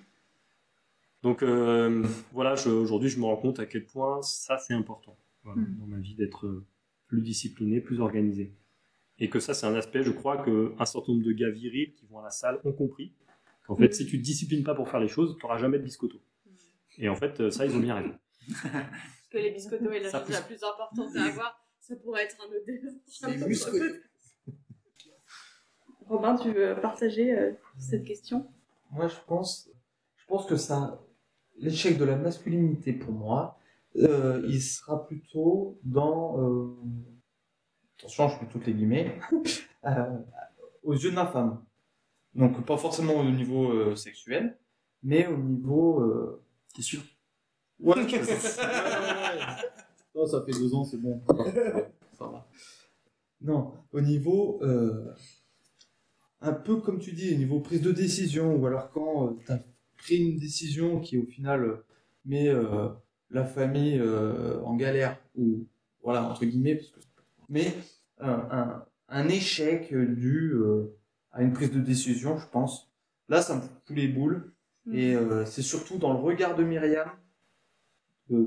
Donc euh, voilà, aujourd'hui je me rends compte à quel point ça c'est important voilà, Mm. dans ma vie d'être plus discipliné, plus organisé. Et que ça c'est un aspect, je crois, que un certain nombre de gars virils qui vont à la salle ont compris. Qu'en fait, Mm. si tu te disciplines pas pour faire les choses, tu n'auras jamais de biscotto. Et en fait, ça, ils ont bien raison. Que les biscottos est la Ça chose la plus importante à avoir. Ça pourrait être un autre débat. Les biscottos. Robin, tu veux partager euh, cette question? Moi, je pense, je pense que ça, l'échec de la masculinité pour moi, euh, il sera plutôt dans, euh, attention, je mets toutes les guillemets, euh, aux yeux de ma femme. Donc pas forcément au niveau euh, sexuel, mais au niveau. Euh... T'es sûr Ouais, je- ouais, ouais, ouais. Non, ça fait deux ans, c'est bon. Ça va. Non, au niveau. Euh, un peu comme tu dis, au niveau prise de décision, ou alors quand tu as pris une décision qui au final euh, met euh, la famille euh, en galère, ou voilà, entre guillemets, parce que, mais un, un, un échec dû euh, à une prise de décision, je pense. Là, ça me fout tous les boules. Et euh, c'est surtout dans le regard de Myriam. Euh,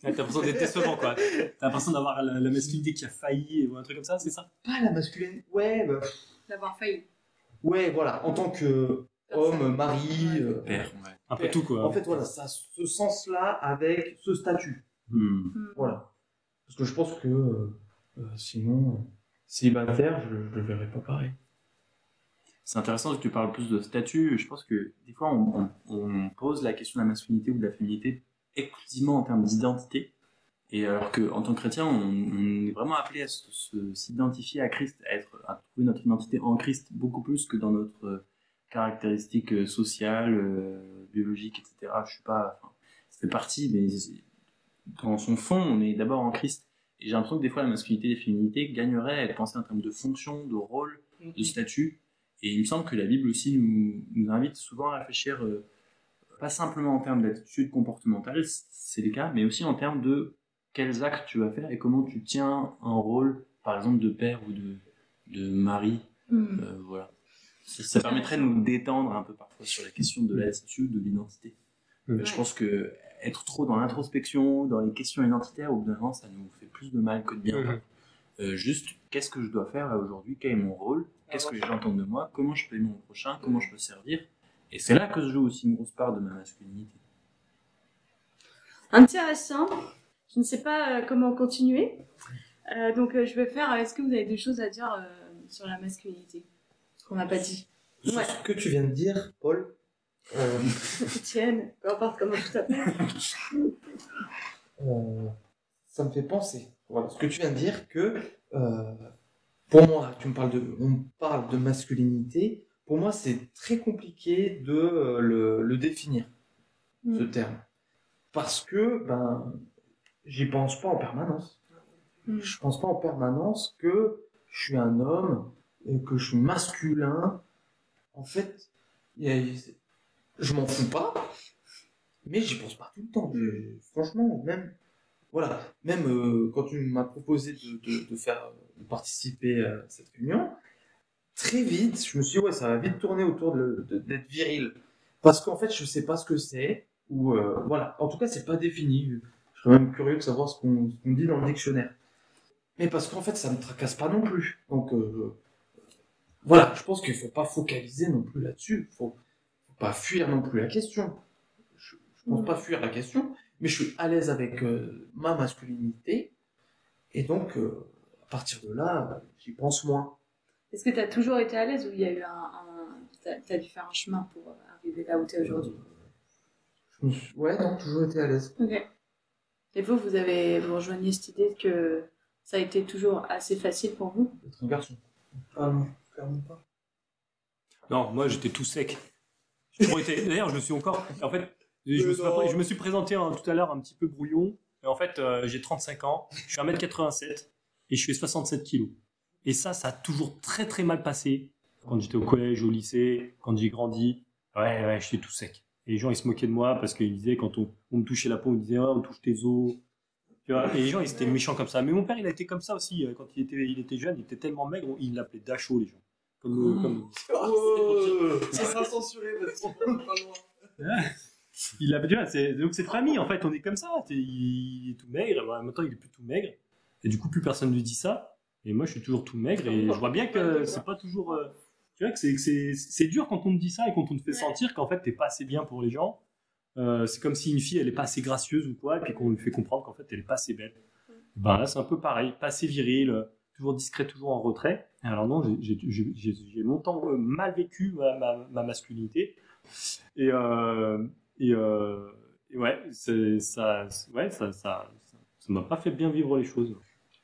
T'as l'impression d'être décevant, quoi. T'as l'impression d'avoir la, la masculinité qui a failli ou un truc comme ça, c'est ça? Pas la masculine. Ouais, bah, D'avoir failli. ouais, voilà. En tant que homme, mari, euh, Père, ouais. Un peu tout, quoi. En fait, voilà, ça a ce sens-là avec ce statut. Hmm. Voilà. Parce que je pense que euh, euh, sinon, euh, célibataire, je ne le verrais pas pareil. C'est intéressant que tu parles plus de statut. Je pense que des fois, on, on- on pose la question de la masculinité ou de la féminité exclusivement en termes d'identité. Et alors qu'en tant que chrétien, on, on est vraiment appelé à s'identifier à Christ, à, être, trouver notre identité en Christ beaucoup plus que dans notre euh, caractéristique euh, sociale, euh, biologique, etc. Je suis pas. Enfin, ça fait partie, mais dans son fond, on est d'abord en Christ. Et j'ai l'impression que des fois, la masculinité et la féminité gagneraient à être pensées en termes de fonction, de rôle, de statut. Et il me semble que la Bible aussi nous, nous invite souvent à réfléchir, euh, pas simplement en termes d'attitude comportementale, c'est le cas, mais aussi en termes de quels actes tu vas faire et comment tu tiens un rôle, par exemple, de père ou de, de mari. Hmm. Euh, voilà. Ça, ça permettrait de nous détendre un peu parfois sur la question de l'attitude, de l'identité. Mm. Je pense que être trop dans l'introspection, dans les questions identitaires, au bout d'un moment, ça nous fait plus de mal que de bien. Mhm. Euh, juste, qu'est-ce que je dois faire là aujourd'hui? Quel est mon rôle? Qu'est-ce que j'entends de moi? Comment je peux aimer mon prochain? Comment je peux servir? Et c'est là que se joue aussi une grosse part de ma masculinité. Intéressant. Je ne sais pas euh, comment continuer. Euh, donc, je vais faire. Est-ce que vous avez des choses à dire euh, sur la masculinité qu'on n'a pas dit Sur Ouais. ce que tu viens de dire, Paul, euh, Tienne, peu importe comment tu t'appelles. euh, ça me fait penser, voilà, ce que tu viens de dire, que euh, pour moi, tu me parles de, on parle de masculinité, pour moi, c'est très compliqué de euh, le, le définir, ce Mm. terme. Parce que, ben, j'y pense pas en permanence. Mm. Je pense pas en permanence que je suis un homme et que je suis masculin. En fait, je m'en fous pas, mais j'y pense pas tout le temps. Franchement, même, voilà, même euh, quand tu m'as proposé de, faire, de participer à cette réunion, très vite, je me suis dit, ouais, ça va vite tourner autour de- de- d'être viril. Parce qu'en fait, je sais pas ce que c'est, ou euh, voilà. En tout cas, c'est pas défini. Je serais même curieux de savoir ce qu'on dit dans le dictionnaire. Mais parce qu'en fait, ça me tracasse pas non plus. Donc, euh, voilà, je pense qu'il faut pas focaliser non plus là-dessus. Faut, faut pas fuir non plus la question. Je, je pense Mm. pas fuir la question, mais je suis à l'aise avec euh, ma masculinité. Et donc, euh, à partir de là, j'y pense moins. Est-ce que tu as toujours été à l'aise ou il y a eu un. un... Tu as, dû faire un chemin pour arriver là où tu es aujourd'hui? Ouais, non, toujours été à l'aise. Ok. Et vous, vous avez vous rejoignez cette idée que ça a été toujours assez facile pour vous D'être un garçon. Ah non, clairement pas. Non, moi j'étais tout sec. D'ailleurs, je me suis encore. En fait, je, me suis, pas- je me suis présenté hein, tout à l'heure un petit peu brouillon. Et en fait, euh, j'ai 35 ans, je suis 1m87 et je fais 67 kilos. Et ça, ça a toujours très très mal passé. Quand j'étais au collège, au lycée, quand j'ai grandi. Ouais, ouais, j'étais tout sec. Et les gens, ils se moquaient de moi parce qu'ils disaient, quand on, on me touchait la peau, on me disait, oh, on touche tes os. Tu vois, et les gens, ils étaient méchants comme ça. Mais mon père, il a été comme ça aussi. euh, Quand il était, il était jeune, il était tellement maigre, il l'appelait Dacho, les gens. Comme, euh, comme, Ça sera censuré, parce qu'on pas loin. Il a, tu vois, c'est, donc cette famille, en fait, on est comme ça. T'es- il est tout maigre, voilà, maintenant il est plus tout maigre. Et du coup, plus personne ne lui dit ça. Et moi, je suis toujours tout maigre. Et je vois bien que c'est pas toujours. euh, tu vois, que c'est, que c'est, c'est dur quand on te dit ça et quand on te fait Ouais. sentir qu'en fait, t'es pas assez bien pour les gens. Euh, c'est comme si une fille, elle est pas assez gracieuse ou quoi, et puis qu'on lui fait comprendre qu'en fait, elle est pas assez belle. Ben là, c'est un peu pareil. Pas assez viril, euh, toujours discret, toujours en retrait. Et alors, non, j'ai, longtemps euh, mal vécu ma, ma, ma masculinité. Et. Euh, et, euh, et ouais, ça, ouais, ça, ça, m'a pas fait bien vivre les choses.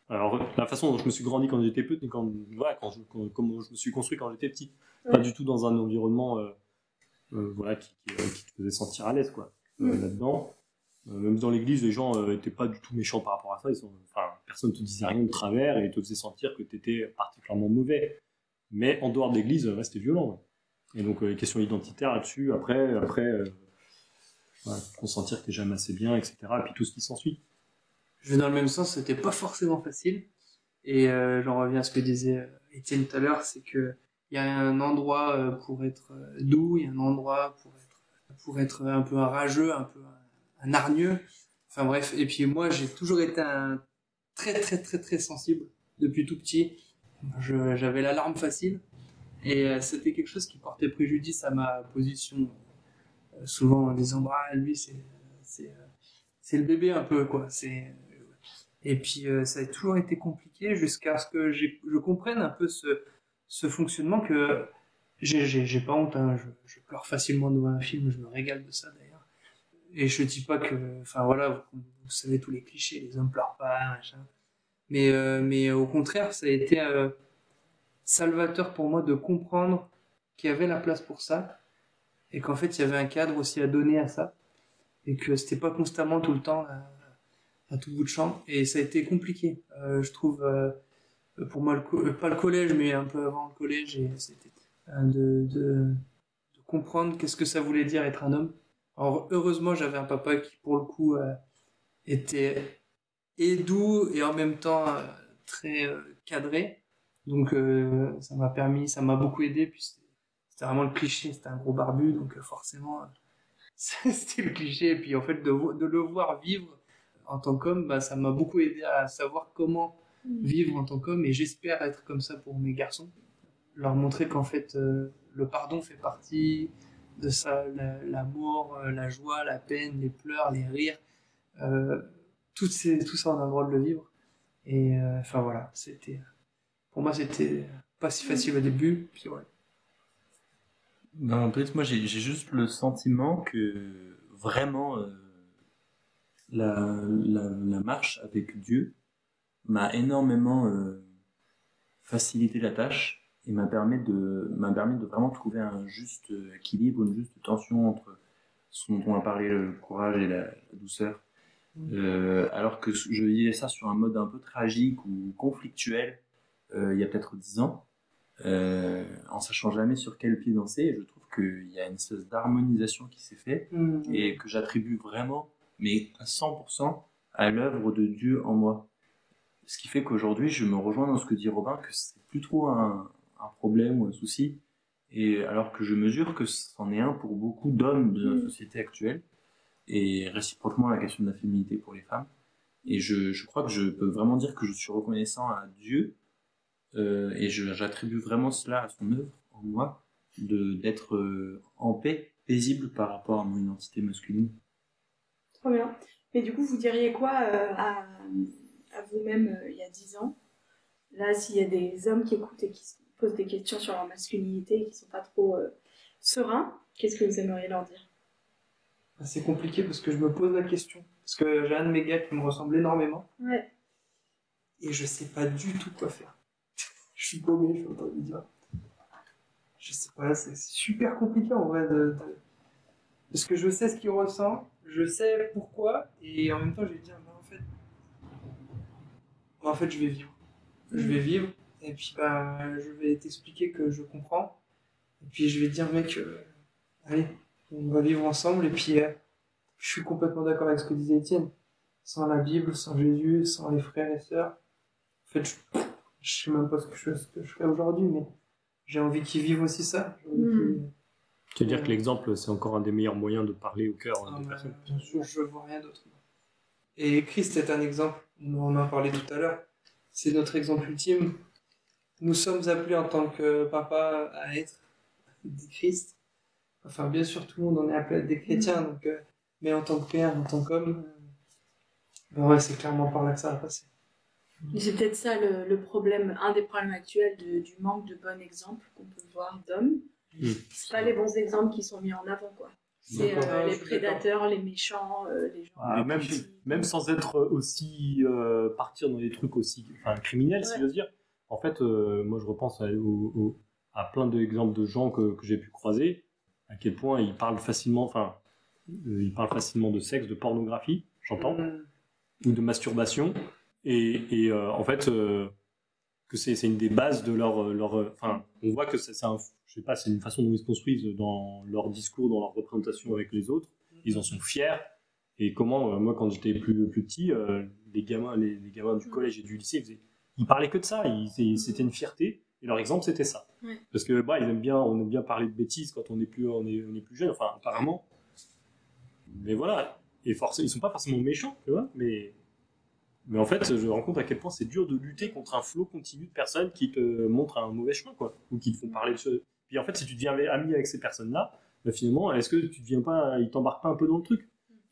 Alors, la façon dont je me suis grandi quand j'étais petit, quand, voilà, quand je, quand- comment je me suis construit quand j'étais petit, pas du tout dans un environnement, voilà, qui, qui, euh, qui te faisait sentir à l'aise, quoi, euh, Mm. là-dedans. Euh, même dans l'église, les gens euh, étaient pas du tout méchants par rapport à ça. Ils sont, enfin, personne te disait rien de travers et te faisait sentir que tu étais particulièrement mauvais. mais en dehors de l'église, rester violent. ouais. Et donc, euh, les questions identitaires là-dessus, après, après euh, voilà, consentir que t'es jamais assez bien, etc. Et puis tout ce qui s'ensuit. Je vais dans le même sens, c'était pas forcément facile. Et euh, j'en reviens à ce que disait euh, Étienne tout à l'heure, c'est que il y a un endroit euh, pour être euh, doux, il y a un endroit pour être pour être un peu un rageux, un peu un, hargneux. Enfin bref, et puis moi j'ai toujours été un très très très très sensible depuis tout petit. J'avais l'alarme facile et euh, c'était quelque chose qui portait préjudice à ma position. souvent en disant bah lui c'est le bébé un peu quoi. Et puis ça a toujours été compliqué jusqu'à ce que je comprenne un peu ce, ce fonctionnement que j'ai- pas honte, hein, je, pleure facilement devant un film, je me régale de ça d'ailleurs. Et je dis pas que, enfin voilà, vous, savez tous les clichés, les hommes pleurent pas, machin. Mais, euh, mais au contraire, ça a été euh, salvateur pour moi de comprendre qu'il y avait la place pour ça et qu'en fait il y avait un cadre aussi à donner à ça et que c'était pas constamment tout le temps à, tout bout de champ et ça a été compliqué Euh, je trouve pour moi le euh, pas le collège mais un peu avant le collège et c'était euh, de, de, comprendre qu'est-ce que ça voulait dire être un homme. Alors heureusement j'avais un papa qui pour le coup euh, était et doux et en même temps euh, très euh, cadré. Donc euh, ça m'a permis ça m'a beaucoup aidé puis c'était vraiment le cliché c'était un gros barbu donc euh, forcément euh, c'était le cliché. Et puis en fait de, de le voir vivre en tant qu'homme bah, ça m'a beaucoup aidé à savoir comment vivre en tant qu'homme et j'espère être comme ça pour mes garçons. Leur montrer qu'en fait euh, le pardon fait partie de ça la- l'amour euh, la joie la peine les pleurs les rires euh, tout, ces, tout ça on a le droit de le vivre. Et enfin voilà c'était pour moi c'était pas si facile au début puis ouais. Ben, peut-être moi j'ai juste le sentiment que vraiment la marche avec Dieu m'a énormément euh, facilité la tâche et m'a permis de m'a permis de vraiment trouver un juste équilibre, une juste tension entre ce dont on a parlé, le courage et la, la douceur. Euh, alors que je vivais ça sur un mode un peu tragique ou conflictuel euh, il y a peut-être dix ans euh, en sachant jamais sur quel pied danser. Et je trouve qu'il y a une espèce d'harmonisation qui s'est faite et que j'attribue vraiment, mais à 100%, à l'œuvre de Dieu en moi. Ce qui fait qu'aujourd'hui, je me rejoins dans ce que dit Robin, que c'est plus trop un, un problème ou un souci, et alors que je mesure que c'en est un pour beaucoup d'hommes de notre Mm. société actuelle, et réciproquement la question de la féminité pour les femmes. Et je, je crois que je peux vraiment dire que je suis reconnaissant à Dieu, euh, et j'attribue vraiment cela à son œuvre en moi, d'être euh, en paix, paisible par rapport à mon identité masculine. Trop bien. Mais du coup, vous diriez quoi euh, à, à vous-même euh, il y a 10 ans Là, s'il y a des hommes qui écoutent et qui se posent des questions sur leur masculinité et qui sont pas trop euh, sereins, qu'est-ce que vous aimeriez leur dire? C'est compliqué parce que je me pose la question parce que j'ai un de mes gars qui me ressemble énormément Ouais. et je sais pas du tout quoi faire. je suis paumé, je suis en train de me dire. Je sais pas, c'est super compliqué en vrai de, de- Parce que je sais ce qu'il ressent, je sais pourquoi, et en même temps je vais dire, en fait. bah, en fait, je vais vivre. Je vais vivre, et puis bah, je vais t'expliquer que je comprends, et puis je vais te dire, mec, euh, allez, on va vivre ensemble, et puis euh, je suis complètement d'accord avec ce que disait Étienne. Sans la Bible, sans Jésus, sans les frères et sœurs, en fait, je, je sais même pas ce que je, ce que je ferais aujourd'hui, mais j'ai envie qu'ils vivent aussi ça. Mm. Tu veux dire que l'exemple, c'est encore un des meilleurs moyens de parler au cœur Ah, des bah, personnes. bien sûr, je vois rien d'autre. Et Christ est un exemple. On en a parlé tout à l'heure. C'est notre exemple ultime. Nous sommes appelés en tant que papa à être des Christ. Enfin, bien sûr, tout le monde en est appelé à être des chrétiens, donc, euh, mais en tant que père, en tant qu'homme, euh, ben ouais, c'est clairement par là que ça va passer. C'est peut-être ça le, le problème, un des problèmes actuels de- du manque de bons exemples qu'on peut voir d'hommes. Mm. C'est pas les bons exemples qui sont mis en avant, quoi. C'est euh, les prédateurs, les méchants, euh, les gens. Ah, même, même sans être aussi euh, partir dans des trucs aussi enfin, criminels, si Ouais. j'ose dire. En fait, euh, moi je repense à, au- au- à plein d'exemples de gens que, que j'ai pu croiser, à quel point ils parlent facilement, enfin, euh, ils parlent facilement de sexe, de pornographie, j'entends, Mm. ou de masturbation. Et, et, euh, en fait, euh, que c'est une des bases de leur, euh, leur euh, enfin, on voit que c'est un, je sais pas, c'est une façon dont ils se construisent dans leur discours, dans leur représentation avec les autres. Ils en sont fiers. Et comment, euh, moi, quand j'étais plus, plus petit, euh, les gamins, les, les gamins du collège et du lycée, ils, faisaient- ils parlaient que de ça. C'était une fierté. Et leur exemple, c'était ça. Ouais. Parce que, bah, ils aiment bien, on aime bien parler de bêtises quand on est plus, on est, on est plus jeune. Enfin, apparemment. Mais voilà. Et forcément, ils sont pas forcément méchants, tu vois. Mais, mais en fait, je me rends compte à quel point c'est dur de lutter contre un flot continu de personnes qui te montrent un mauvais chemin, quoi. Ou qui te font parler de ce. Puis en fait, si tu deviens ami avec ces personnes-là, bah, finalement, est-ce que tu deviens pas, ils t'embarquent pas un peu dans le truc?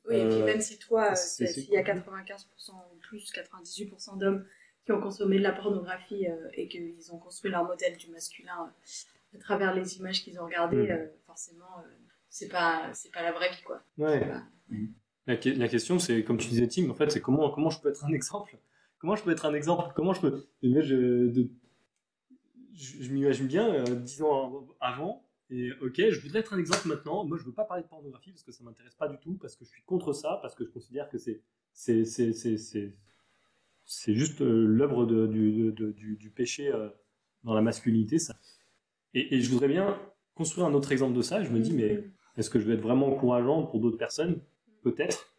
Oui, et puis Euh, même si toi, euh, s'il y a cool. 95% ou plus, 98% d'hommes qui ont consommé de la pornographie euh, et qu'ils ont construit leur modèle du masculin euh, à travers les images qu'ils ont regardées, Mm. euh, forcément, euh, c'est pas, c'est pas la vraie vie, quoi. Ouais. La, que- la question, c'est comme tu disais, Tim, en fait, c'est comment, comment je peux être un exemple? Comment je peux être un exemple? Comment je peux. Je, m'imagine bien, euh, dix ans avant, et ok, je voudrais être un exemple maintenant. Moi, je veux pas parler de pornographie parce que ça m'intéresse pas du tout, parce que je suis contre ça, parce que je considère que c'est. Juste l'œuvre du, péché euh, dans la masculinité. Ça. Et, je voudrais bien construire un autre exemple de ça. Je me dis, mais est-ce que je vais être vraiment encourageant pour d'autres personnes? Peut-être.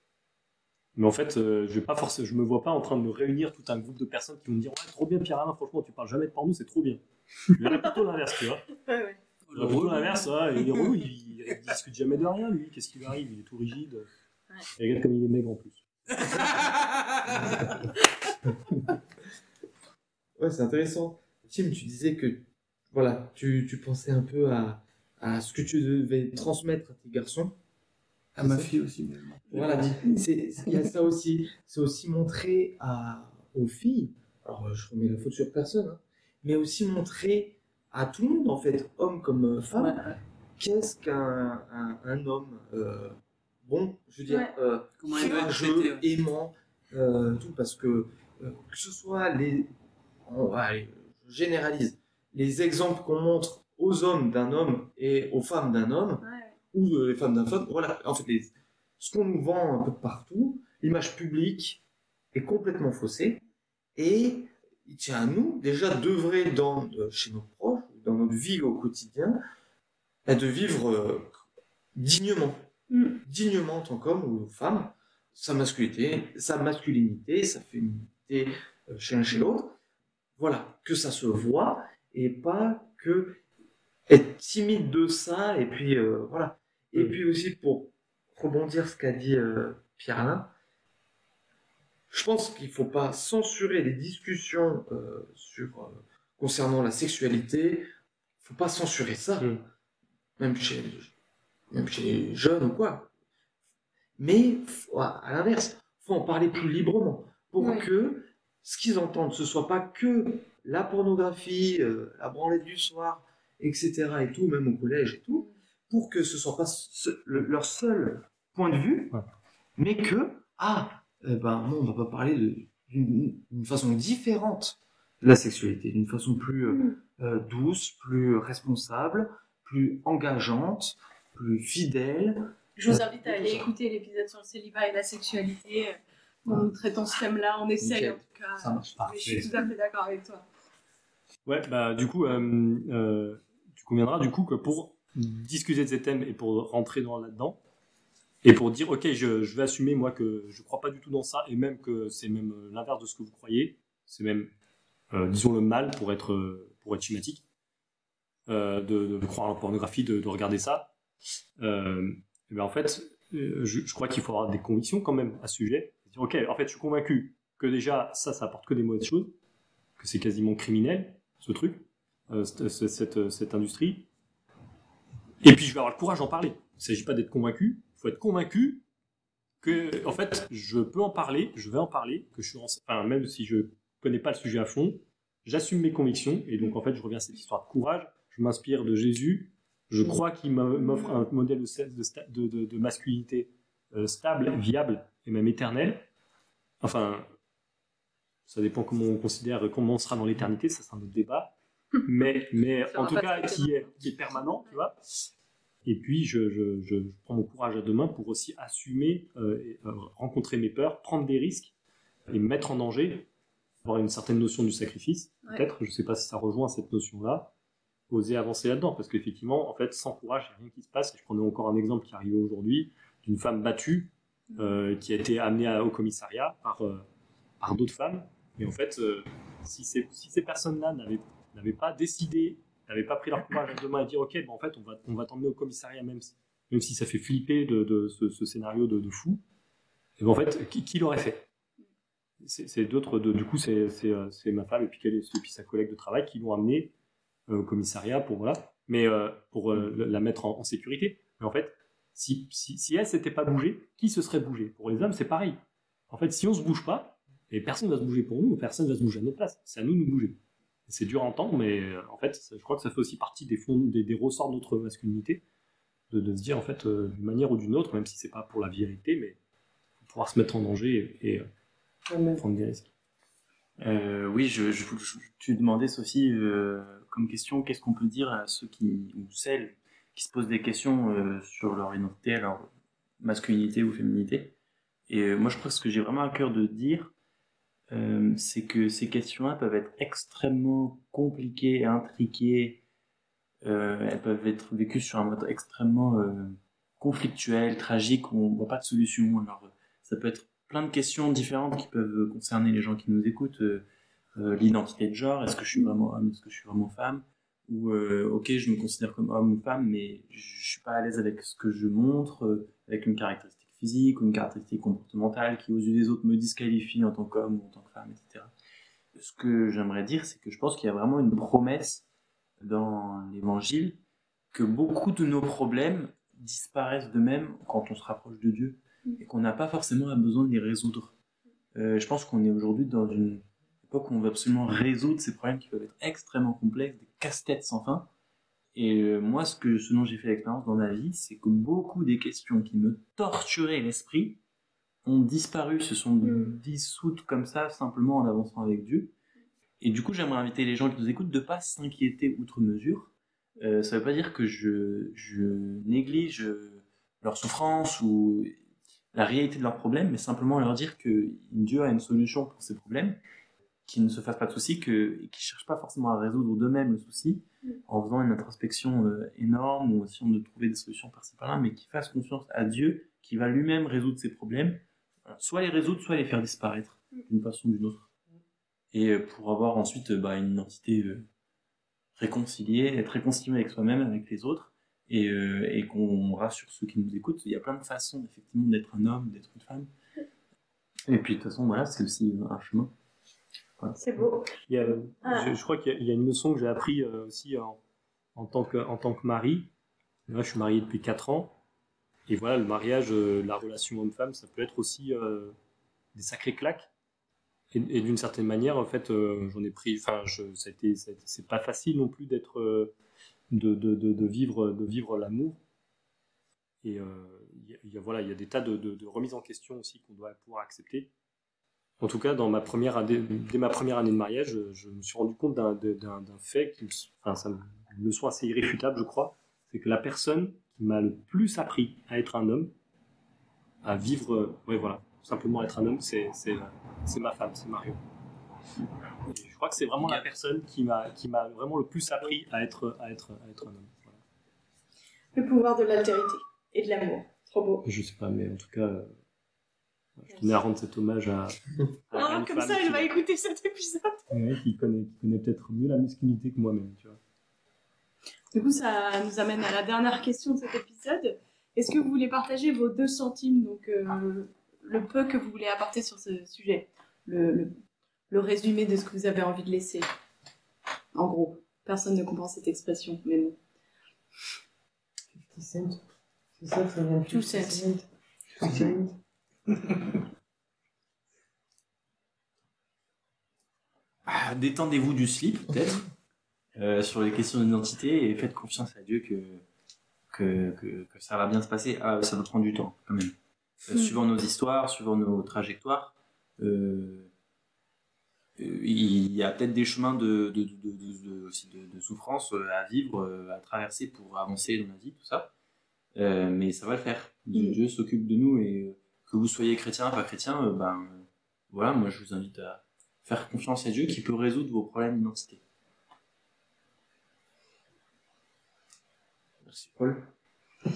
Mais en fait, euh, je vais pas je me vois pas en train de me réunir tout un groupe de personnes qui vont me dire ouais, trop bien Pierre Alain, franchement, tu parles jamais de porno, c'est trop bien. Je verrais plutôt l'inverse, tu vois. Ouais, ouais. Verrais plutôt l'inverse, ouais, il est relou, il, il discute jamais de rien, lui. Qu'est-ce qui lui arrive? Il est tout rigide. Et regarde comme il est maigre en plus. Ouais, c'est intéressant. Tim, tu disais que voilà, tu, tu pensais un peu à, à ce que tu devais transmettre à tes garçons. À ma fille aussi. Voilà, c'est- il y a ça aussi. C'est aussi montrer à, aux filles, alors je remets la faute sur personne, hein, mais aussi montrer à tout le monde, en fait, homme comme euh, femme, Ouais, ouais. qu'est-ce qu'un un, un homme euh, bon, je veux dire, Ouais. euh, courageux, ouais. aimant, euh, tout, parce que euh, que ce soit les, on va aller, je généralise, les exemples qu'on montre aux hommes d'un homme et aux femmes d'un homme, Ouais. Ou euh, les femmes d'un femme, voilà, en fait, les- ce qu'on nous vend un peu de partout, l'image publique est complètement faussée, et il tient à nous déjà d'œuvrer dans, euh, chez nos proches, dans notre vie au quotidien, bah, de vivre euh, dignement, Mm. dignement en tant qu'homme ou femme, sa masculinité, sa masculinité, sa féminité euh, chez l'un chez l'autre. Voilà, que ça se voit et pas que être timide de ça et puis euh, voilà. Et Mm. puis aussi pour rebondir ce qu'a dit euh, Pierre Alain, je pense qu'il faut pas censurer les discussions euh, sur euh, concernant la sexualité. Faut pas censurer ça, Mm. même chez même chez les jeunes ou quoi. Mais faut- à l'inverse, faut en parler plus librement pour Ouais. que ce qu'ils entendent ce soit pas que la pornographie, euh, la branlette du soir, etc. et tout, même au collège et tout, pour que ce soit pas ce- le- leur seul point de vue, Ouais. mais que ah eh ben non, on va pas parler d'une façon différente de la sexualité, d'une façon plus euh, Mm. euh, douce, plus responsable, plus engageante, plus fidèle. Je vous invite à aller écouter l'épisode sur le célibat et la sexualité. où Nous traitons ce thème-là, on essaye en tout cas. Ça marche. Mais je suis tout à fait d'accord avec toi. Ouais, bah du coup, euh, euh, tu conviendras du coup que pour discuter de ces thèmes et pour rentrer dans là-dedans, et pour dire, ok, je, je vais assumer moi que je crois pas du tout dans ça, et même que c'est même euh, l'inverse de ce que vous croyez, c'est même, euh, disons, le mal pour être, euh, pour être schématique, de, croire en la pornographie, de, de regarder ça. Et ben en fait, je, crois qu'il faut avoir des convictions quand même à ce sujet. Dire, ok, en fait, je suis convaincu que déjà, ça, ça apporte que des mauvaises choses, que c'est quasiment criminel, ce truc, cette- cette industrie. Et puis, je vais avoir le courage d'en parler. Il ne s'agit pas d'être convaincu, il faut être convaincu que, en fait, je peux en parler, je vais en parler, que je suis, enfin, même si je connais pas le sujet à fond, j'assume mes convictions, et donc, en fait, je reviens à cette histoire de courage, je m'inspire de Jésus, je crois qu'il m'offre un modèle de, de, masculinité euh, stable, viable et même éternelle. Enfin, ça dépend comment on considère, comment on sera dans l'éternité, ça c'est un autre débat. Mais, mais en tout pas cas, qui est, qui est permanent, tu vois. Et puis, je, je, je prends mon courage à deux mains pour aussi assumer, euh, et, euh, rencontrer mes peurs, prendre des risques et me mettre en danger avoir une certaine notion du sacrifice, Ouais. peut-être, je sais pas si ça rejoint cette notion-là, oser avancer là-dedans, parce qu'effectivement, en fait, sans courage, il n'y a rien qui se passe. Et je prenais encore un exemple qui arrivait aujourd'hui, d'une femme battue, euh, qui a été amenée à- au commissariat par, par d'autres femmes. Et en fait, si ces, si ces personnes-là n'avaient n'avaient pas décidé, n'avaient pas pris leur courage à deux mains et dire, ok, bon, en fait, on va, on va t'emmener au commissariat, même si, même si ça fait flipper de, ce, scénario de, fou, et ben, en fait, qui, qui l'aurait fait? C'est d'autres, du coup, c'est euh, ma femme et puis, sa collègue de travail qui l'ont amenée euh, au commissariat pour, voilà, mais euh, pour la mettre en, sécurité. Mais en fait, si, si, si elle s'était pas bougée, qui se serait bougé Pour les hommes, c'est pareil. En fait, si on se bouge pas, et personne va se bouger pour nous, personne va se bouger à notre place. C'est à nous de nous bouger. C'est dur à entendre, mais euh, en fait, ça- je crois que ça fait aussi partie des, fonds, des, des ressorts de notre masculinité, de, de se dire, en fait, euh, d'une manière ou d'une autre, même si c'est pas pour la vérité, mais pour pouvoir se mettre en danger et, et, euh, prendre des risques. Euh, oui, je, je, je- tu demandais, Sophie, euh, comme question, qu'est-ce qu'on peut dire à ceux qui, ou celles qui se posent des questions euh, sur leur identité, leur masculinité ou féminité? Et euh, moi, je crois que ce que j'ai vraiment à cœur de dire, euh, c'est que ces questions-là peuvent être extrêmement compliquées, intriquées, euh, elles peuvent être vécues sur un mode extrêmement euh, conflictuel, tragique, où on voit pas de solution. Alors, ça peut être plein de questions différentes qui peuvent concerner les gens qui nous écoutent. L'identité de genre, est-ce que je suis vraiment homme, est-ce que je suis vraiment femme? Ou, ok, je me considère comme homme ou femme, mais je suis pas à l'aise avec ce que je montre, avec une caractéristique ou une caractéristique comportementale qui, aux yeux des autres, me disqualifie en tant qu'homme ou en tant que femme, etc. Ce que j'aimerais dire, c'est que je pense qu'il y a vraiment une promesse dans l'évangile que beaucoup de nos problèmes disparaissent d'eux-mêmes quand on se rapproche de Dieu et qu'on n'a pas forcément besoin de les résoudre. Euh, je pense qu'on est aujourd'hui dans une époque où on veut absolument résoudre ces problèmes qui peuvent être extrêmement complexes, des casse-têtes sans fin. Et euh, moi, ce, que, ce dont j'ai fait l'expérience dans ma vie, c'est que beaucoup des questions qui me torturaient l'esprit ont disparu, se sont Mm. dissoutes comme ça, simplement en avançant avec Dieu. Et du coup, j'aimerais inviter les gens qui nous écoutent de pas s'inquiéter outre mesure. Euh, ça veut pas dire que je, je néglige euh, leur souffrance ou la réalité de leurs problèmes, mais simplement leur dire que Dieu a une solution pour ces problèmes, qu'ils ne se fassent pas de soucis, que, et ne cherchent pas forcément à résoudre d'eux-mêmes le souci, Mm. en faisant une introspection euh, énorme ou essayant de trouver des solutions par-ci par-là, mais qu'ils fassent confiance à Dieu, qui va lui-même résoudre ces problèmes, soit les résoudre, soit les faire disparaître Mm. d'une façon ou d'une autre. Et euh, pour avoir ensuite euh, bah, une identité euh, réconciliée, être réconcilié avec soi-même, avec les autres, et, euh, et qu'on rassure ceux qui nous écoutent. Il y a plein de façons, effectivement, d'être un homme, d'être une femme. Et puis, de toute façon, voilà, c'est aussi un chemin. C'est beau. Il y a- Ah. je, je crois qu'il y, a- il y a une leçon que j'ai appris euh, aussi en, en tant que, en tant que mari. Moi, je suis marié depuis 4 ans. Et voilà, le mariage, euh, la relation homme-femme, ça peut être aussi euh, des sacrés claques. Et, et d'une certaine manière, en fait, euh, j'en ai pris. Enfin, ça a été, ça a été- c'est pas facile non plus d'être, euh, de, de, de, de vivre, de vivre l'amour. Et il y a- il y, a, voilà, il y a des tas de remises en question aussi qu'on doit pouvoir accepter. En tout cas, dans ma première année, dès ma première année de mariage, je, je me suis rendu compte d'un d'un- d'un fait, qui me, enfin, ça me- une leçon assez irréfutable, je crois, c'est que la personne qui m'a le plus appris à être un homme, à vivre, euh, ouais, voilà, simplement être un homme, c'est c'est- c'est ma femme, c'est Mario. Et je crois que c'est vraiment la personne qui m'a qui m'a vraiment le plus appris à être à être à être un homme. Voilà. Le pouvoir de l'altérité et de l'amour. Trop beau. Je sais pas, mais en tout cas, euh, je tenais à rendre cet hommage à. à une comme ça, qui- elle va écouter cet épisode. Ouais, qui connaît, qui connaît peut-être mieux la masculinité que moi-même, tu vois. Du coup, ça nous amène à la dernière question de cet épisode. Est-ce que vous voulez partager vos deux centimes, donc euh, le peu que vous voulez apporter sur ce sujet, le, le, le résumé de ce que vous avez envie de laisser En gros, personne ne comprend cette expression, mais bon. 50 cents. C'est ça, ça vient de Two 50 cents. Ah, Détendez-vous du slip, peut-être, euh, sur les questions d'identité, et faites confiance à Dieu que, que, que, que ça va bien se passer. Ah, ça va prendre du temps, quand même. Euh, Mm. Suivant nos histoires, suivant nos trajectoires, euh, il y a peut-être des chemins de, de, de, de- souffrance à vivre, à traverser pour avancer dans la vie, tout ça. Euh, mais ça va le faire. Dieu, Mm. Dieu s'occupe de nous et que vous soyez chrétien, pas chrétien, euh, ben voilà, moi je vous invite à faire confiance à Dieu qui peut résoudre vos problèmes d'identité. Merci Paul.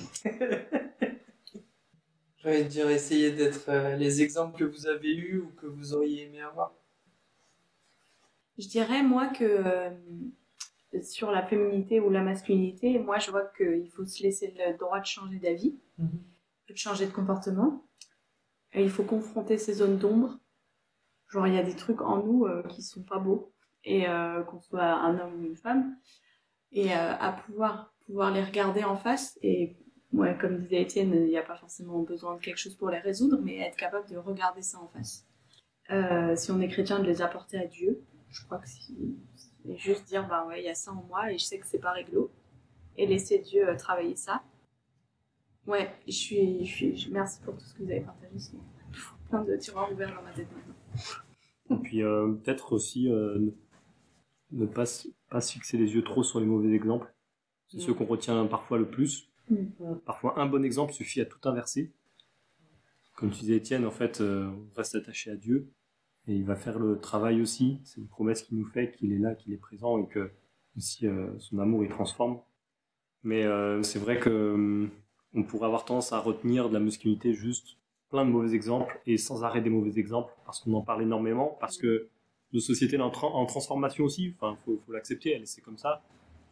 J'allais dire, essayer d'être euh, les exemples que vous avez eus ou que vous auriez aimé avoir. Je dirais, moi, que euh, sur la féminité ou la masculinité, moi, je vois qu'il faut se laisser le droit de changer d'avis, de changer de comportement. Il faut confronter ces zones d'ombre. Genre, il y a des trucs en nous euh, qui sont pas beaux, et euh, qu'on soit un homme ou une femme, et euh, à pouvoir, pouvoir les regarder en face. Et ouais, comme disait Étienne, il n'y a pas forcément besoin de quelque chose pour les résoudre, mais être capable de regarder ça en face. Euh, si on est chrétien, de les apporter à Dieu. Je crois que c'est juste dire, bah ouais, il y a ça en moi et je sais que c'est pas réglo. Et laisser Dieu travailler ça. Ouais, je suis, je suis, je- merci pour tout ce que vous avez partagé. C'est plein de tiroirs ouverts dans ma tête maintenant. Et puis euh, peut-être aussi euh, ne- ne pas, se- pas se fixer les yeux trop sur les mauvais exemples. C'est Mm. ceux qu'on retient parfois le plus. Mm. Parfois un bon exemple suffit à tout inverser. Comme tu disais Étienne, en fait, euh, on reste attaché à Dieu et il va faire le travail aussi. C'est une promesse qu'il nous fait, qu'il est là, qu'il est présent et que aussi euh, son amour il transforme. Mais euh, c'est vrai que euh, on pourrait avoir tendance à retenir de la masculinité juste plein de mauvais exemples et sans arrêt des mauvais exemples parce qu'on en parle énormément parce que nos sociétés en, tra- en transformation aussi enfin faut, faut l'accepter elle c'est comme ça.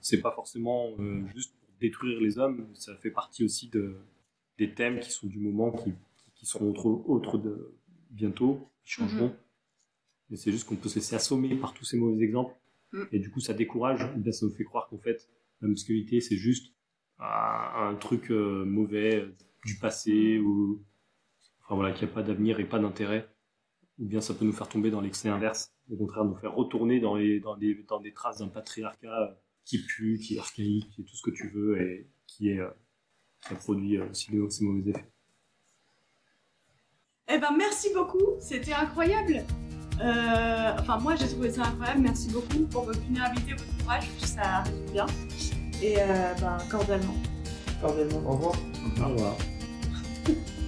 C'est pas forcément euh, juste pour détruire les hommes ça fait partie aussi de des thèmes qui sont du moment qui, qui seront autres, autres de bientôt qui changeront. Mais c'est juste qu'on peut se laisser assommer par tous ces mauvais exemples. Mhm. et du coup ça décourage et bien ça nous fait croire qu'en fait la masculinité c'est juste un, un truc euh, mauvais euh, du passé ou enfin voilà qu'il n'y a pas d'avenir et pas d'intérêt ou bien ça peut nous faire tomber dans l'excès inverse au contraire nous faire retourner dans les dans des dans des traces d'un patriarcat euh, qui pue qui est archaïque qui est tout ce que tu veux et qui est a produit aussi de- ces mauvais effets Eh ben, merci beaucoup, c'était incroyable. Enfin, moi, j'ai trouvé ça incroyable. Merci beaucoup pour votre vulnérabilité, votre courage. Ça résume bien et euh, ben, cordialement. Cordialement, au revoir. Au revoir.